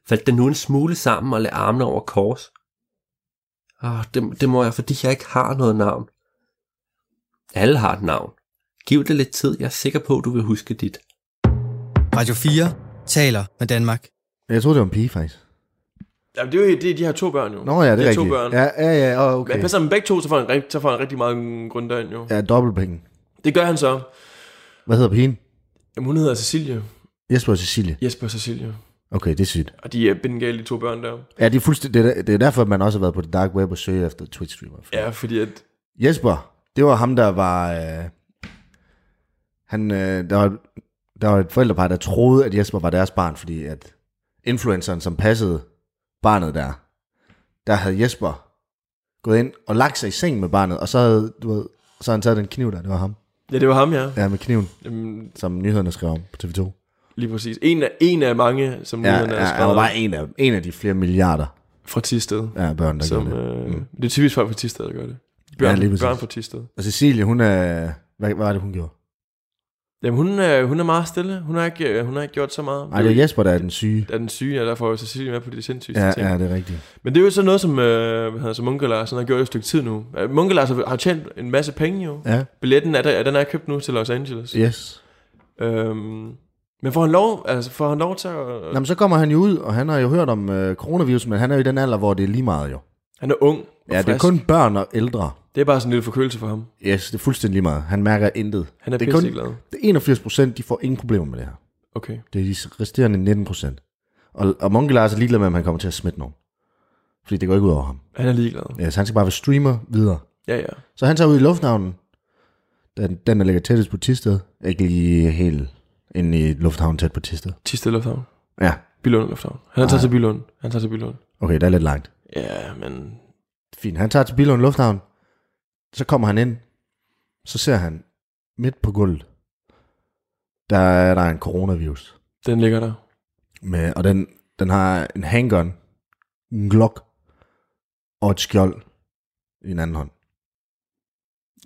faldt den nu en smule sammen og lagde armene over kors. Åh, det, det må jeg, fordi jeg ikke har noget navn. Alle har et navn. Giv det lidt tid, jeg er sikker på, du vil huske dit. Radio 4 taler med Danmark. Jeg troede, det var en pige, faktisk. Jamen, det er jo det, de her to børn jo. Nå ja, det de er rigtigt. to børn. Ja, ja, ja, oh, okay. Men passer med begge to, så får han, så får han rigtig meget grunddøgn jo. Ja, dobbeltpenge. Det gør han så. Hvad hedder pigen? Jamen, hun hedder Cecilie. Jesper og Cecilie. Jesper og Cecilie. Okay, det er sygt. Og de er bindegale, de to børn der. Ja, det er, fuldstændig, det, er, det er derfor, at man også har været på det dark web og søge efter Twitch-streamer. Ja, fordi at... Jesper, det var ham, der var... Øh, han, øh, der, var der var et forældrepar, der troede, at Jesper var deres barn, fordi at influenceren, som passede barnet der, der havde Jesper gået ind og lagt sig i seng med barnet, og så havde, du ved, så havde han taget den kniv der, det var ham. Ja, det var ham, ja. Ja, med kniven, Jamen, som nyhederne skrev om på TV2. lige præcis. En af, en af mange, som Ja, nyhederne ja, han var bare en af, en af de flere milliarder fra Tisted. ja, børn, der Som, gjorde det. øh, Det er typisk folk fra Tisted, der gør det. Børn, Ja, lige præcis. børn fra Tisted. Og Cecilie, hun er... Hvad, hvad var det, hun gjorde? Jamen, hun er, hun er meget stille. Hun har ikke, hun har ikke gjort så meget. Nej, det er Jesper, der er den syge. Der er den syge, og derfor er Cecilie med på de sindssyge Ja, ting. ja, det er rigtigt. Men det er jo så noget, som, øh, som Munke Larsen har gjort et stykke tid nu. Øh, Munke Larsen har tjent en masse penge jo. Ja. Billetten er, der, den er købt nu til Los Angeles. Yes. Øhm, men får han lov, altså får han lov til at... Nå, men så kommer han jo ud, og han har jo hørt om øh, coronavirus, men han er jo i den alder, hvor det er lige meget jo. Han er ung Ja, det er frisk. kun børn og ældre. Det er bare sådan en lille forkølelse for ham. Yes, det er fuldstændig lige meget. Han mærker intet. Han er det er kun, pisseglad. det er 81 procent, de får ingen problemer med det her. Okay. Det er de resterende 19 procent. Og, og Monke Lars er ligeglad med, om han kommer til at smitte nogen. Fordi det går ikke ud over ham. Han er ligeglad. Ja, så han skal bare være streamer videre. Ja, ja. Så han tager ud i lufthavnen. Den, den der ligger tættest på Tisted. Ikke lige helt inde i lufthavnen tæt på Tisted. Tisted Lufthavn. Ja. Billund Lufthavn. Han tager til Billund. Han tager til Billund. Okay, det er lidt langt. Ja, men... Fint. Han tager til Billund Lufthavn. Så kommer han ind. Så ser han midt på gulvet. Der er der en coronavirus. Den ligger der. Med, og den, den har en handgun, en Glock og et skjold i en anden hånd.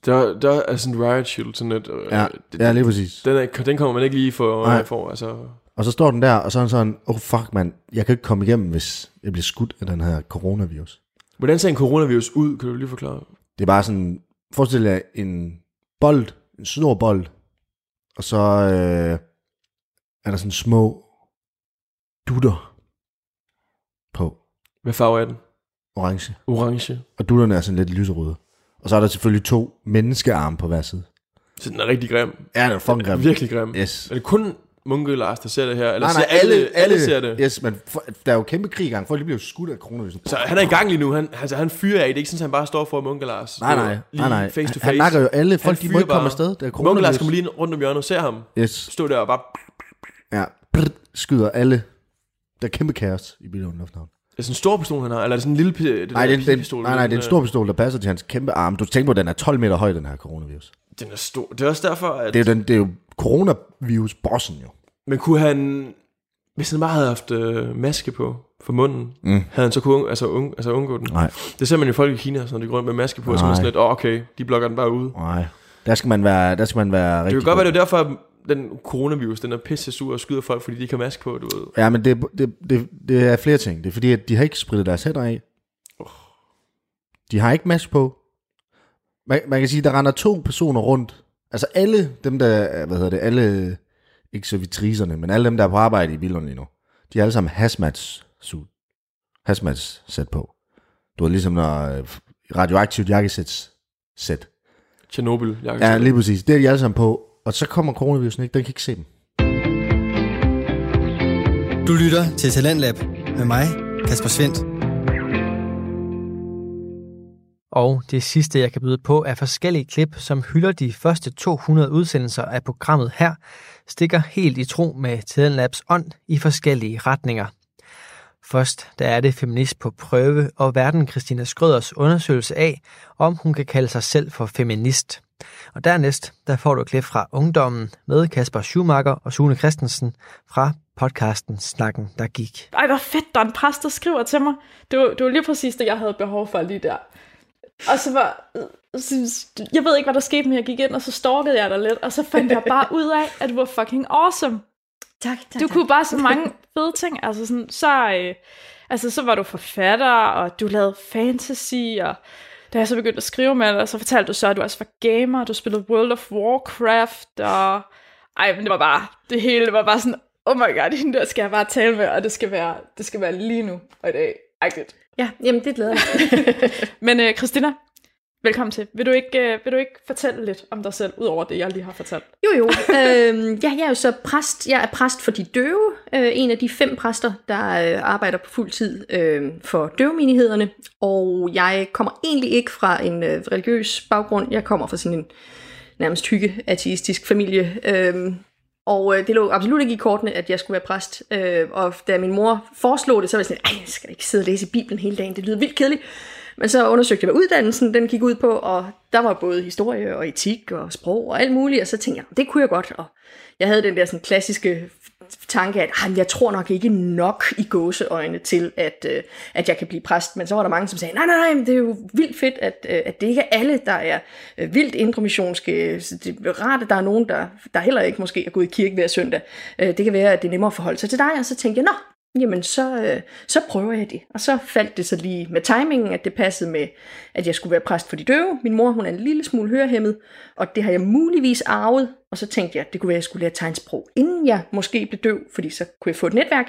Der, der er sådan en riot shield, sådan et... øh, Ja, det- ja, lige præcis. Den, er, den kommer man ikke lige for, Nej. for altså... Og så står den der, og så er han sådan, oh fuck man, jeg kan ikke komme igennem, hvis jeg bliver skudt af den her coronavirus. Hvordan ser en coronavirus ud? Kan du lige forklare? Det er bare sådan, forestil jer en bold, en stor bold, og så øh, er der sådan små dutter på. Hvad farve er den? Orange. Orange. Og dutterne er sådan lidt lyserøde. Og så er der selvfølgelig to menneskearme på hver side. Så den er rigtig grim. Ja, den er fucking grim. Virkelig grim. Yes. Er det kun Munke Lars, der ser det her? Eller Nej, nej, ser alle, alle, alle ser det? Yes, men for, der er jo kæmpe krig i gang. Folk bliver jo skudt af coronavirusen. Så han er i gang lige nu. Han, altså, han fyrer af det. Er ikke sådan, at han bare står for Munke Lars. Nej, nej, nej, nej. Face to face. han nakker jo alle. Folk, de må ikke komme afsted. Det er Munke. Lars kommer lige rundt om hjørnet og ser ham. Yes. Stå der og bare... Ja, brrr, skyder alle. Der er kæmpe kaos i Billund Lufthavn. Er det sådan en stor pistol, han har? Eller er det sådan en lille det Nej, der det er, en- pistol, den, nej, nej, det er en den, stor pistol, der passer til hans kæmpe arm. Du tænker på, at den er 12 meter høj, den her coronavirus. Den er stor. Det er også derfor, at... Det er den, det er jo coronavirus-bossen jo. Men kunne han... Hvis han bare havde haft øh, maske på for munden, Mm. havde han så kunne altså, un, altså undgå den? Nej. Det ser man jo folk i Kina, når de går rundt med maske på, og så er man Nej. sådan lidt, oh, okay, de blokker den bare ud. Nej, der skal man være, der skal man være Det rigtig kan godt være, det er derfor, at den coronavirus, den er pisse sur og skyder folk, fordi de ikke har maske på, du ved. Ja, men det, det, det, det er flere ting. Det er fordi, at de har ikke spritet deres hænder af. De har ikke mask på. Man, man kan sige, der render to personer rundt. Altså alle dem, der, er- hvad hedder det, alle, ikke servitriserne, men alle dem, der er på arbejde i Billund lige nu, de har alle sammen hazmat suit. Hazmat sæt på. Du er ligesom når øh, radioaktivt jakkesæt sæt. Tjernobyl, Ja, lige præcis. Det er de alle sammen på. Og så kommer coronavirusen ikke, den kan ikke se dem. Du lytter til Talentlab med mig, Kasper Svendt. Og det sidste, jeg kan byde på, er forskellige klip, som hylder de første 200 udsendelser af programmet her, stikker helt i tro med Talentlabs ånd i forskellige retninger. Først der er det feminist på prøve og verden Christina Skrøders undersøgelse af, om hun kan kalde sig selv for feminist. Og dernæst, der får du et klip fra ungdommen med Kasper Schumacher og Sune Christensen fra podcasten Snakken, der gik. Ej, hvor fedt, der er en præst, der skriver til mig. Det var, det var lige præcis det, jeg havde behov for lige der. Og så var, så, jeg ved ikke, hvad der skete, men jeg gik ind, og så stalkede jeg dig lidt, og så fandt jeg bare ud af, at du var fucking awesome. Tak, tak, Du tak. kunne bare så mange fede ting. Altså, sådan, så, øh, altså, så var du forfatter, og du lavede fantasy, og da jeg så begyndte at skrive med dig, så fortalte du så, at du også var gamer, du spillede World of Warcraft, og ej, men det var bare, det hele det var bare sådan, oh my god, *laughs* hende der skal jeg bare tale med, og det skal være, det skal være lige nu og i dag. Agtigt. Ja, jamen det glæder jeg *laughs* Men øh, Christina, velkommen til. Vil du, ikke, øh, vil du ikke fortælle lidt om dig selv, udover det, jeg lige har fortalt? Jo, jo. øhm, ja, jeg er jo så præst. Jeg er præst for de døve. Øh, en af de fem præster, der øh, arbejder på fuld tid øh, for døvemenighederne. Og jeg kommer egentlig ikke fra en øh, religiøs baggrund. Jeg kommer fra sådan en nærmest hygge-ateistisk familie. Øh, og øh, det lå absolut ikke i kortene, at jeg skulle være præst. Øh, og da min mor foreslog det, så var jeg sådan, ej, jeg skal ikke sidde og læse Bibelen hele dagen. Det lyder vildt kedeligt. Men så undersøgte jeg, hvad uddannelsen den gik ud på, og der var både historie og etik og sprog og alt muligt, og så tænkte jeg, det kunne jeg godt. Og jeg havde den der sådan klassiske tanke, at "Ah, jeg tror nok ikke nok i gåseøjne til, at, øh, at jeg kan blive præst. Men så var der mange, som sagde, nej, nej, nej, men det er jo vildt fedt, at, øh, at det ikke er alle, der er øh, vildt indremissionske. Så det er rart, at der er nogen, der, der heller ikke måske er gået i kirke hver søndag. Øh, det kan være, at det er nemmere at forholde sig til dig, og så tænkte jeg, nå, jamen så, øh, så prøver jeg det. Og så faldt det så lige med timingen, at det passede med, at jeg skulle være præst for de døve. Min mor, hun er en lille smule hørehæmmet, og det har jeg muligvis arvet. Og så tænkte jeg, at det kunne være, at jeg skulle lære tegnsprog, inden jeg måske blev døv, fordi så kunne jeg få et netværk.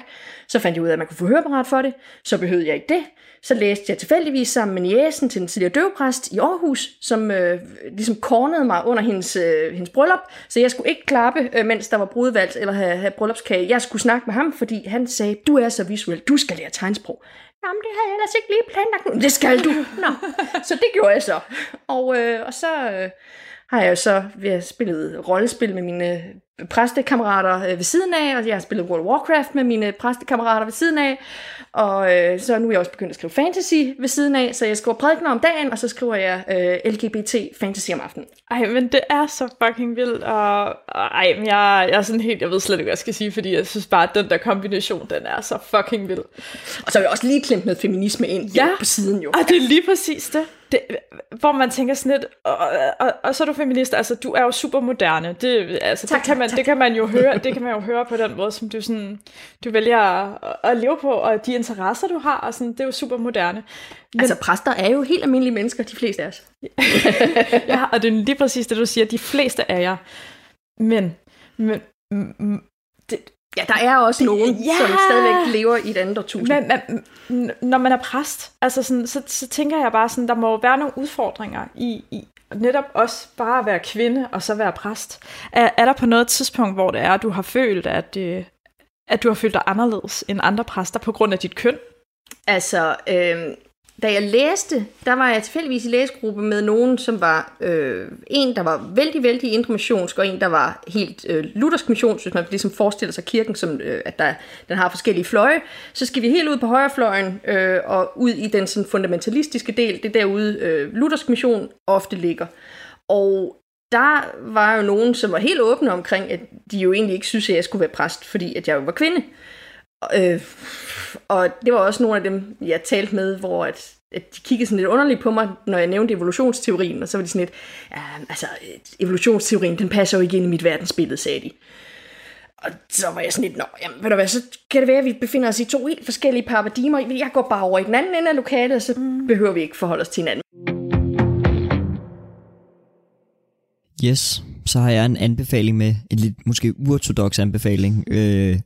Så fandt jeg ud af, at man kunne få høreapparat for det. Så behøvede jeg ikke det. Så læste jeg tilfældigvis sammen med næsen til den tidligere døvpræst i Aarhus, som øh, ligesom kornede mig under hendes, øh, hendes bryllup. Så jeg skulle ikke klappe, øh, mens der var brudvalg eller have, have bryllupskage. Jeg skulle snakke med ham, fordi han sagde, du er så visuel, du skal lære tegnsprog. Jamen, det havde jeg ellers ikke lige planlagt. Det skal du. Nå. Så det gjorde jeg så. Og, øh, og så øh, har jeg jo så vi har spillet rollespil med mine præstekammerater øh, ved siden af, og jeg har spillet World of Warcraft med mine præstekammerater ved siden af, og øh, så nu er jeg også begyndt at skrive fantasy ved siden af, så jeg skriver prædikener om dagen, og så skriver jeg øh, LGBT fantasy om aftenen. Ej, men det er så fucking vildt, og, og ej, men jeg, jeg er sådan helt, jeg ved slet ikke, hvad jeg skal sige, fordi jeg synes bare, at den der kombination, den er så fucking vild. Og så har jeg også lige klemt noget feminisme ind ja. på siden jo. Og det er lige præcis det. Det hvor man tænker sådan lidt, og, og, og, så er du feminist, altså du er jo super moderne. Det, altså, tak, det, kan man, tak. det kan man jo høre, det kan man jo høre på den måde, som du, sådan, du vælger at, at leve på, og de interesser, du har, og sådan, det er jo super moderne. Men, altså præster er jo helt almindelige mennesker, de fleste af os. *laughs* ja, og det er lige præcis det, du siger, de fleste af jer. Men, men det, Ja, der er også nogen, ja. som stadigvæk lever i et andet årtusind. Men, men når man er præst, altså sådan, så, så tænker jeg bare sådan, der må være nogle udfordringer i, i netop også bare at være kvinde og så være præst. Er, er der på noget tidspunkt, hvor det er, at du har følt, at, øh, at du har følt dig anderledes end andre præster på grund af dit køn? Altså, øh, da jeg læste, der var jeg tilfældigvis i læsegruppe med nogen, som var øh, en, der var vældig, vældig indremissionsk, og en, der var helt øh, luthersk missionsk, hvis man ligesom forestiller sig kirken, som øh, at der, den har forskellige fløje. Så skal vi helt ud på højrefløjen øh, og ud i den sådan, fundamentalistiske del, det derude øh, luthersk mission ofte ligger. Og der var jo nogen, som var helt åbne omkring, at de jo egentlig ikke synes, at jeg skulle være præst, fordi at jeg jo var kvinde. Øh, og det var også nogle af dem, jeg talte med, hvor at, at de kiggede sådan lidt underligt på mig, når jeg nævnte evolutionsteorien, og så var de sådan lidt, ja, altså, evolutionsteorien, den passer jo ikke ind i mit verdensbillede, sagde de. Og så var jeg sådan lidt, nå, jamen, ved du hvad, så kan det være, at vi befinder os i to helt forskellige paradigmer. Jeg går bare over i den anden ende af lokalet, og så behøver vi ikke forholde os til hinanden. Yes, så har jeg en anbefaling med, en lidt måske uortodox anbefaling. Øh,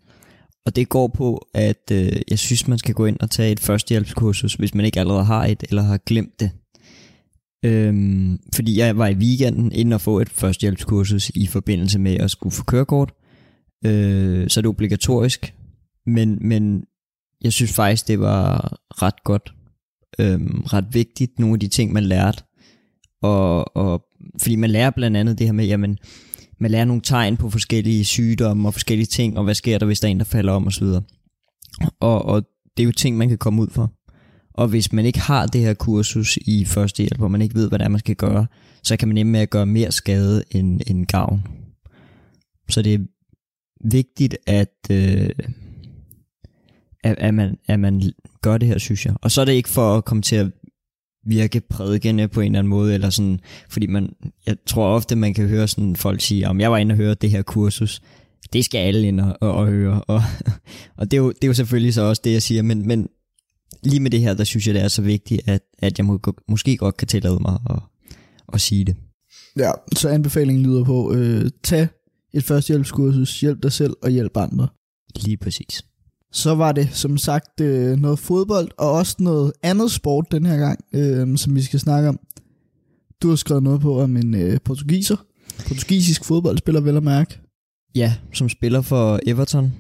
og det går på, at øh, jeg synes, man skal gå ind og tage et førstehjælpskursus, hvis man ikke allerede har et, eller har glemt det. Øhm, fordi jeg var i weekenden inde og få et førstehjælpskursus i forbindelse med at skulle få kørekort. Øh, så er det obligatorisk. Men, men jeg synes faktisk, det var ret godt. Øhm, ret vigtigt, nogle af de ting, man lærte. Og, og fordi man lærer blandt andet det her med, jamen, man lærer nogle tegn på forskellige sygdomme og forskellige ting, og hvad sker der, hvis der er en, der falder om osv. Og, og det er jo ting, man kan komme ud for. Og hvis man ikke har det her kursus i førstehjælp, hvor man ikke ved, hvad det er, man skal gøre, så kan man nemme med at gøre mere skade end, end gavn. Så det er vigtigt, at, øh, at, at, man, at man gør det her, synes jeg. Og så er det ikke for at komme til at virke prædikende på en eller anden måde, eller sådan, fordi man, jeg tror ofte, man kan høre sådan folk sige, om jeg var inde og høre det her kursus, det skal alle ind og, og, og høre, og, *laughs* og det, er jo, det er jo selvfølgelig så også det, jeg siger, men, men lige med det her, der synes jeg, det er så vigtigt, at, at jeg må, måske godt kan tillade mig at, at sige det. Ja, så anbefalingen lyder på, øh, tag et førstehjælpskursus, hjælp dig selv og hjælp andre. Lige præcis. Så var det som sagt øh, noget fodbold, og også noget andet sport den her gang, øh, som vi skal snakke om. Du har skrevet noget på om en øh, portugiser, portugisisk fodboldspiller vel at mærke. Ja, som spiller for Everton,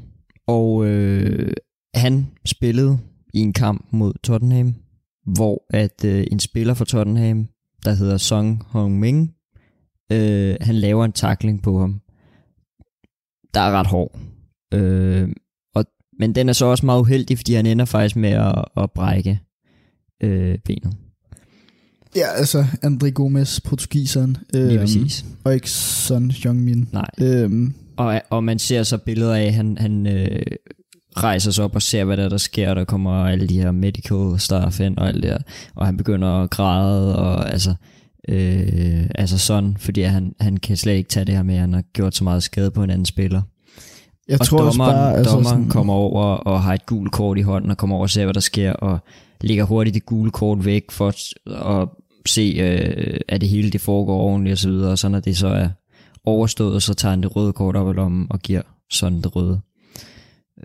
og øh, han spillede i en kamp mod Tottenham, hvor at øh, en spiller for Tottenham, der hedder Song Hong Ming, øh, han laver en takling på ham, der er ret hård. Øh, men den er så også meget uheldig, fordi han ender faktisk med at, at brække øh, benet. Ja, altså André Gomes, portugiseren. Øh, Lige præcis. Og ikke Son Heung-min. Nej. Øhm. Og, og man ser så billeder af, at han, han øh, rejser sig op og ser, hvad der, der sker. Der kommer alle de her medical staff ind og alt det der. Og han begynder at græde, og altså, øh, altså sådan, fordi han, han kan slet ikke tage det her med, at han har gjort så meget skade på en anden spiller. Jeg og tror dommeren, bare, altså dommeren sådan- kommer over og har et gult kort i hånden, og kommer over og ser, hvad der sker, og lægger hurtigt det gule kort væk for at, se, øh, at det hele det foregår ordentligt og så videre, og så når det så er overstået, så tager han det røde kort op i lommen og giver sådan det røde.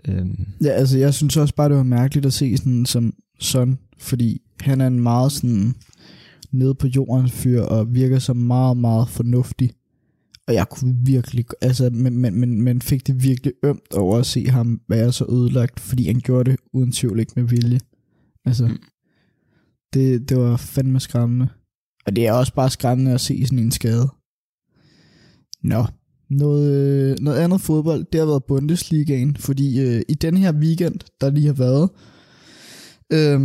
Øhm, Ja, altså jeg synes også bare, det var mærkeligt at se sådan som sådan, fordi han er en meget sådan nede på jorden fyr, og virker så meget, meget fornuftig. Og jeg kunne virkelig, altså, men, men, men, men fik det virkelig ømt over at se ham være så ødelagt, fordi han gjorde det uden tvivl ikke med vilje. Altså, mm. det, det var fandme skræmmende. Og det er også bare skræmmende at se sådan en skade. Nå, noget, øh, noget andet fodbold, det har været Bundesligaen, fordi øh, i den her weekend, der lige har været, øh,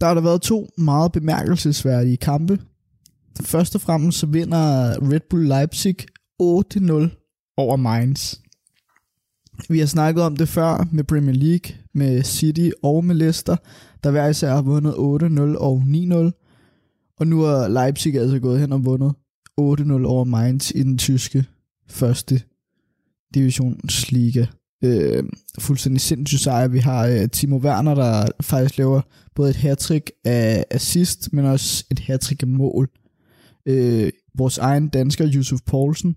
der har der været to meget bemærkelsesværdige kampe. Først og fremmest så vinder Red Bull Leipzig 8-0 over Mainz. Vi har snakket om det før med Premier League, med City og med Leicester, der hver især har vundet 8-0 og 9-0. Og nu er Leipzig altså gået hen og vundet 8-0 over Mainz i den tyske første divisionsliga. Øh, fuldstændig sindssygt sejr. Vi har øh, Timo Werner, der faktisk laver både et hattrick af assist, men også et hattrick af mål. Øh, øh, vores egen dansker, Yusuf Poulsen,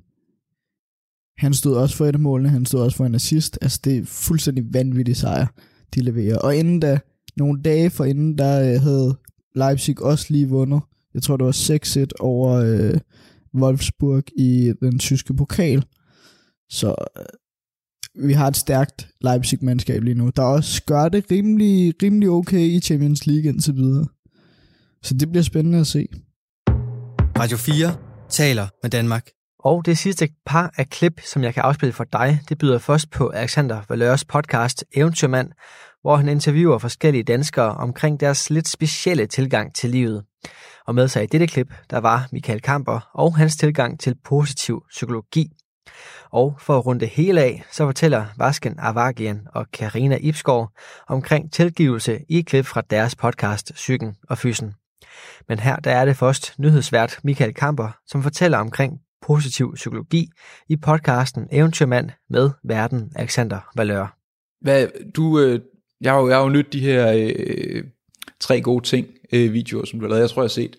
han stod også for et af målene, han stod også for en assist. Altså det er fuldstændig vanvittig sejr, de leverer. Og inden da, nogle dage for inden, der øh, havde Leipzig også lige vundet. Jeg tror, det var 6-1 over øh, Wolfsburg i den tyske pokal. Så øh, vi har et stærkt Leipzig-mandskab lige nu, der også gør det rimelig, rimelig okay i Champions League indtil videre. Så det bliver spændende at se. Radio 4 taler med Danmark. Og det sidste par af klip, som jeg kan afspille for dig, det byder først på Alexander Valøres podcast Eventyrmand, hvor han interviewer forskellige danskere omkring deres lidt specielle tilgang til livet. Og med sig i dette klip, der var Michael Kamper og hans tilgang til positiv psykologi. Og for at runde det hele af, så fortæller Vasken Avagian og Karina Ibskov omkring tilgivelse i et klip fra deres podcast Psyken og Fysen. Men her der er det først nyhedsvært Michael Kamper, som fortæller omkring positiv psykologi i podcasten Eventyrmand med verden Alexander Valør. Hvad, du, øh, jeg, har jo, jeg har jo nyt de her øh, tre gode ting øh, videoer, som du har lavet. Jeg tror, jeg har set.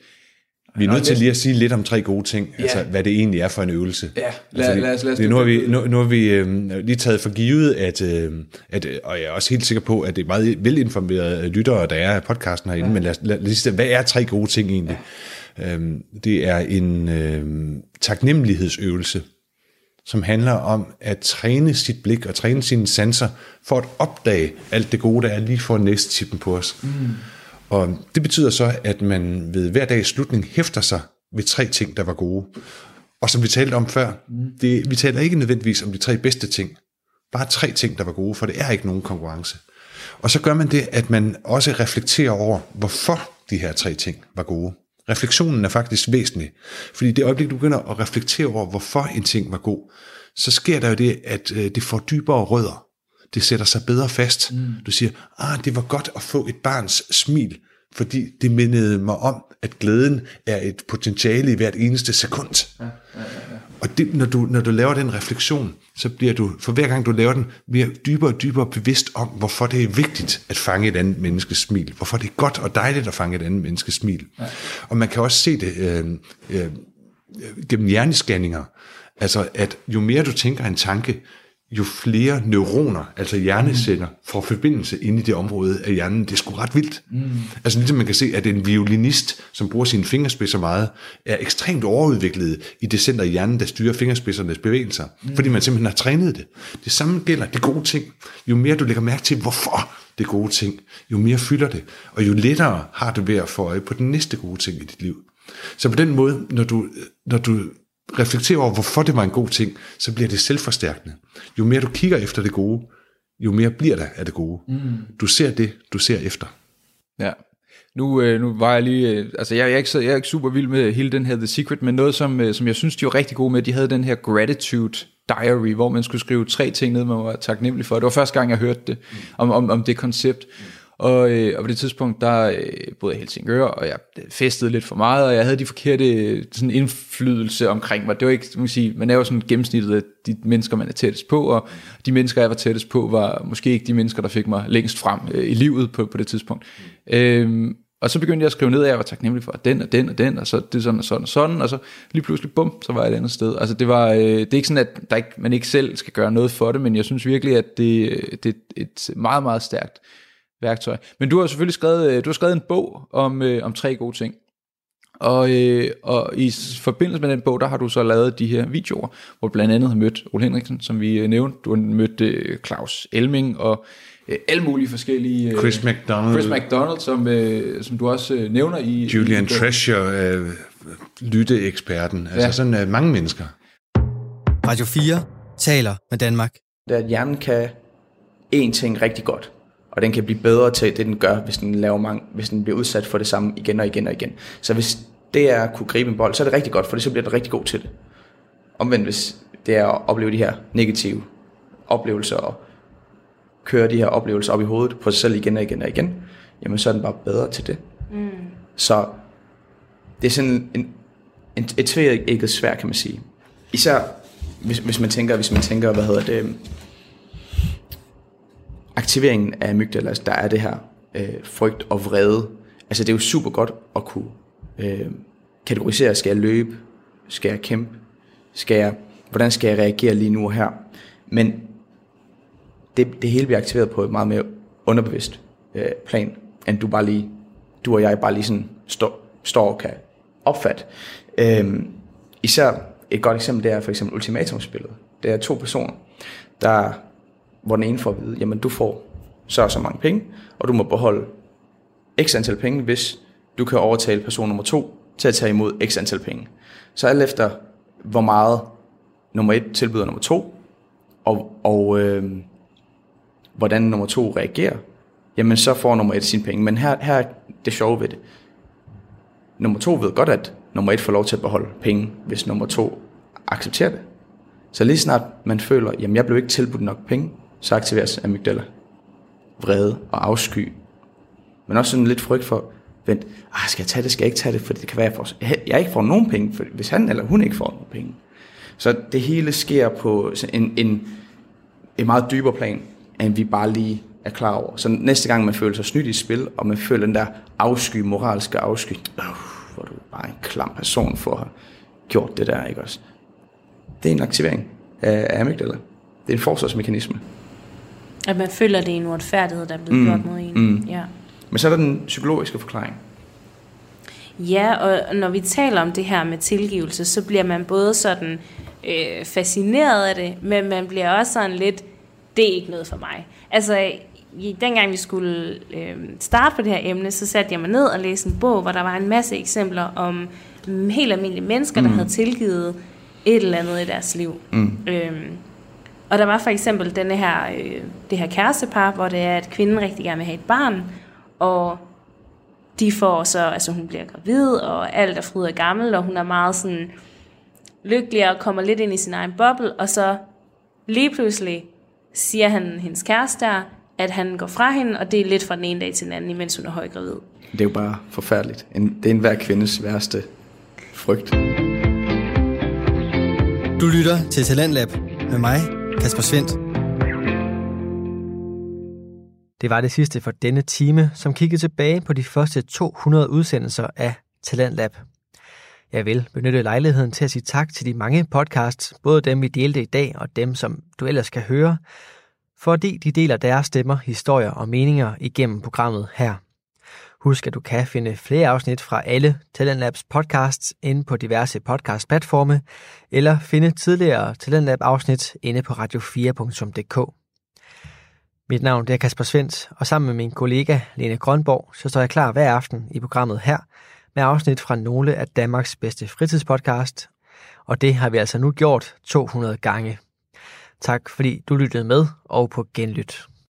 Vi er nødt til lige at sige lidt om tre gode ting, Ja. altså hvad det egentlig er for en øvelse. Ja, lad- altså, lad os- lad os det, nu har vi, nu, nu har vi øh, lige taget for givet, at, øh, at, og jeg er også helt sikker på, at det er meget velinformerede lyttere, der er af podcasten herinde, ja. men lad, lad, lad, hvad er tre gode ting egentlig? Ja. Øhm, det er en øh, taknemmelighedsøvelse, som handler om at træne sit blik og træne sine sanser for at opdage alt det gode, der er lige for næste tippen på os. Mm. Og det betyder så, at man ved hver dags slutning hæfter sig ved tre ting, der var gode. Og som vi talte om før, det, vi taler ikke nødvendigvis om de tre bedste ting. Bare tre ting, der var gode, for det er ikke nogen konkurrence. Og så gør man det, at man også reflekterer over, hvorfor de her tre ting var gode. Refleksionen er faktisk væsentlig, fordi det øjeblik, du begynder at reflektere over, hvorfor en ting var god, så sker der jo det, at øh, det får dybere rødder. Det sætter sig bedre fast. Mm. Du siger, ah, det var godt at få et barns smil, fordi det mindede mig om, at glæden er et potentiale i hvert eneste sekund. Ja, ja, ja. Og det, når, du, når du laver den refleksion, så bliver du, for hver gang du laver den, mere dybere og dybere bevidst om, hvorfor det er vigtigt at fange et andet menneskes smil. Hvorfor det er godt og dejligt at fange et andet menneskes smil. Ja. Og man kan også se det øh, øh, gennem hjernescanninger. Altså, at jo mere du tænker en tanke, jo flere neuroner, altså hjerneceller, får forbindelse ind i det område af hjernen. Det er sgu ret vildt. Mm. Altså ligesom man kan se, at en violinist, som bruger sine fingerspidser meget, er ekstremt overudviklet i det center i hjernen, der styrer fingerspidsernes bevægelser. Mm. Fordi man simpelthen har trænet det. Det samme gælder de gode ting. Jo mere du lægger mærke til, hvorfor det er gode ting, jo mere fylder det. Og jo lettere har du ved at få øje på den næste gode ting i dit liv. Så på den måde, når du, når du reflekterer over, hvorfor det var en god ting, så bliver det selvforstærkende. Jo mere du kigger efter det gode, jo mere bliver der af det gode. Mm. Du ser det, du ser efter. Ja. Nu, øh, nu var jeg lige, øh, altså jeg, jeg, er ikke, jeg er ikke super vild med hele den her The Secret, men noget som, øh, som jeg synes, de var rigtig gode med, de havde den her gratitude diary, hvor man skulle skrive tre ting ned, man var taknemmelig for. Det var første gang, jeg hørte det, om, om, om det koncept. Og, øh, og på det tidspunkt, der øh, boede jeg i Helsingør, og jeg festede lidt for meget, og jeg havde de forkerte sådan indflydelse omkring mig. Det var ikke, man, sige, man er jo sådan gennemsnittet af de mennesker, man er tættest på, og de mennesker, jeg var tættest på, var måske ikke de mennesker, der fik mig længst frem øh, i livet på, på det tidspunkt. Øhm, og så begyndte jeg at skrive ned, at jeg var taknemmelig for den og den og den, og så det sådan og sådan og sådan, og så lige pludselig, bum, så var jeg et andet sted. Altså det var, øh, det er ikke sådan, at der ikke, man ikke selv skal gøre noget for det, men jeg synes virkelig, at det, øh, det er et meget, meget stærkt værktøj. Men du har selvfølgelig skrevet, øh, du har skrevet en bog om, øh, om tre gode ting. Og, øh, og i forbindelse med den bog, der har du så lavet de her videoer, hvor du blandt andet har mødt Ole Henriksen, som vi øh, nævnte. Du har mødt øh, Claus Elming og øh, alle mulige forskellige... Øh, Chris McDonald. Chris McDonald, som, øh, som du også øh, nævner i... Julian i, Treasure, øh, lytteeksperten. Altså Ja. sådan øh, mange mennesker. Radio 4 taler med Danmark. Det er, at hjernen kan én ting rigtig godt, og den kan blive bedre til det, den gør, hvis den, laver mange, hvis den bliver udsat for det samme igen og igen og igen. Så hvis det er at kunne gribe en bold, så er det rigtig godt, for så bliver den rigtig god til det. Omvendt, hvis det er at opleve de her negative oplevelser, og køre de her oplevelser op i hovedet på sig selv igen og igen og igen, jamen så er den bare bedre til det. Mm. Så det er sådan en, en, et tvækket svær, kan man sige. Især hvis, hvis man tænker, hvis man tænker, hvad hedder det, aktiveringen af amygdala, der er det her øh, frygt og vrede. Altså det er jo super godt at kunne øh, kategorisere, skal jeg løbe, skal jeg kæmpe, skal jeg, hvordan skal jeg reagere lige nu og her. Men det, det hele bliver aktiveret på et meget mere underbevidst øh, plan, end du bare lige, du og jeg bare lige sådan står, står og kan opfatte. Øh, især et godt eksempel, det er for eksempel ultimatumspillet. Det er to personer, der, hvor den ene får at vide, jamen du får så og så mange penge, og du må beholde x antal penge, hvis du kan overtale person nummer to til at tage imod x antal penge. Så alt efter, hvor meget nummer et tilbyder nummer to, og, og øh, hvordan nummer to reagerer, jamen så får nummer et sine penge. Men her, her er det sjove ved det. Nummer to ved godt, at nummer et får lov til at beholde penge, hvis nummer to accepterer det. Så lige snart man føler, jamen jeg blev ikke tilbudt nok penge, så aktiveres amygdala. Vrede og afsky. Men også sådan lidt frygt for, vent, ah, skal jeg tage det, skal jeg ikke tage det, for det kan være, jeg, får, jeg ikke får nogen penge, for hvis han eller hun ikke får nogen penge. Så det hele sker på en, en, en meget dybere plan, end vi bare lige er klar over. Så næste gang man føler sig snydt i spil, og man føler den der afsky, moralske afsky, øh, hvor du bare en klam person for at have gjort det der, ikke også? Det er en aktivering af amygdala. Det er en forsvarsmekanisme. At man føler, det er en uretfærdighed, der er blevet Mm, gjort mod en. mm. Ja. Men så er der den psykologiske forklaring. Ja, og når vi taler om det her med tilgivelse, så bliver man både sådan øh, fascineret af det, men man bliver også sådan lidt, det er ikke noget for mig. Altså, i, dengang vi skulle øh, starte på det her emne, så satte jeg mig ned og læste en bog, hvor der var en masse eksempler om helt almindelige mennesker, der Mm. havde tilgivet et eller andet i deres liv. Mm. Øhm, og der var for eksempel denne her, øh, det her kærestepar, hvor det er, at kvinden rigtig gerne vil have et barn, og de får så, altså hun bliver gravid, og alt er fryd og gammel, og hun er meget sådan lykkelig og kommer lidt ind i sin egen boble, og så lige pludselig siger han hendes kæreste der, at han går fra hende, og det er lidt fra den ene dag til den anden, imens hun er højgravid. Det er jo bare forfærdeligt. En, det er enhver kvindes værste frygt. Du lytter til Talentlab med mig, Kasper Svendt. Det var det sidste for denne time, som kiggede tilbage på de første 200 udsendelser af Talentlab. Jeg vil benytte lejligheden til at sige tak til de mange podcasts, både dem vi delte i dag og dem, som du ellers kan høre, fordi de deler deres stemmer, historier og meninger igennem programmet her. Husk, at du kan finde flere afsnit fra alle Talent Labs podcasts inde på diverse podcastplatforme, eller finde tidligere Talent Lab-afsnit inde på radio4.dk. Mit navn er Kasper Svendt, og sammen med min kollega Lene Grønborg, så står jeg klar hver aften i programmet her, med afsnit fra nogle af Danmarks bedste fritidspodcast, og det har vi altså nu gjort 200 gange. Tak fordi du lyttede med, og på genlyt.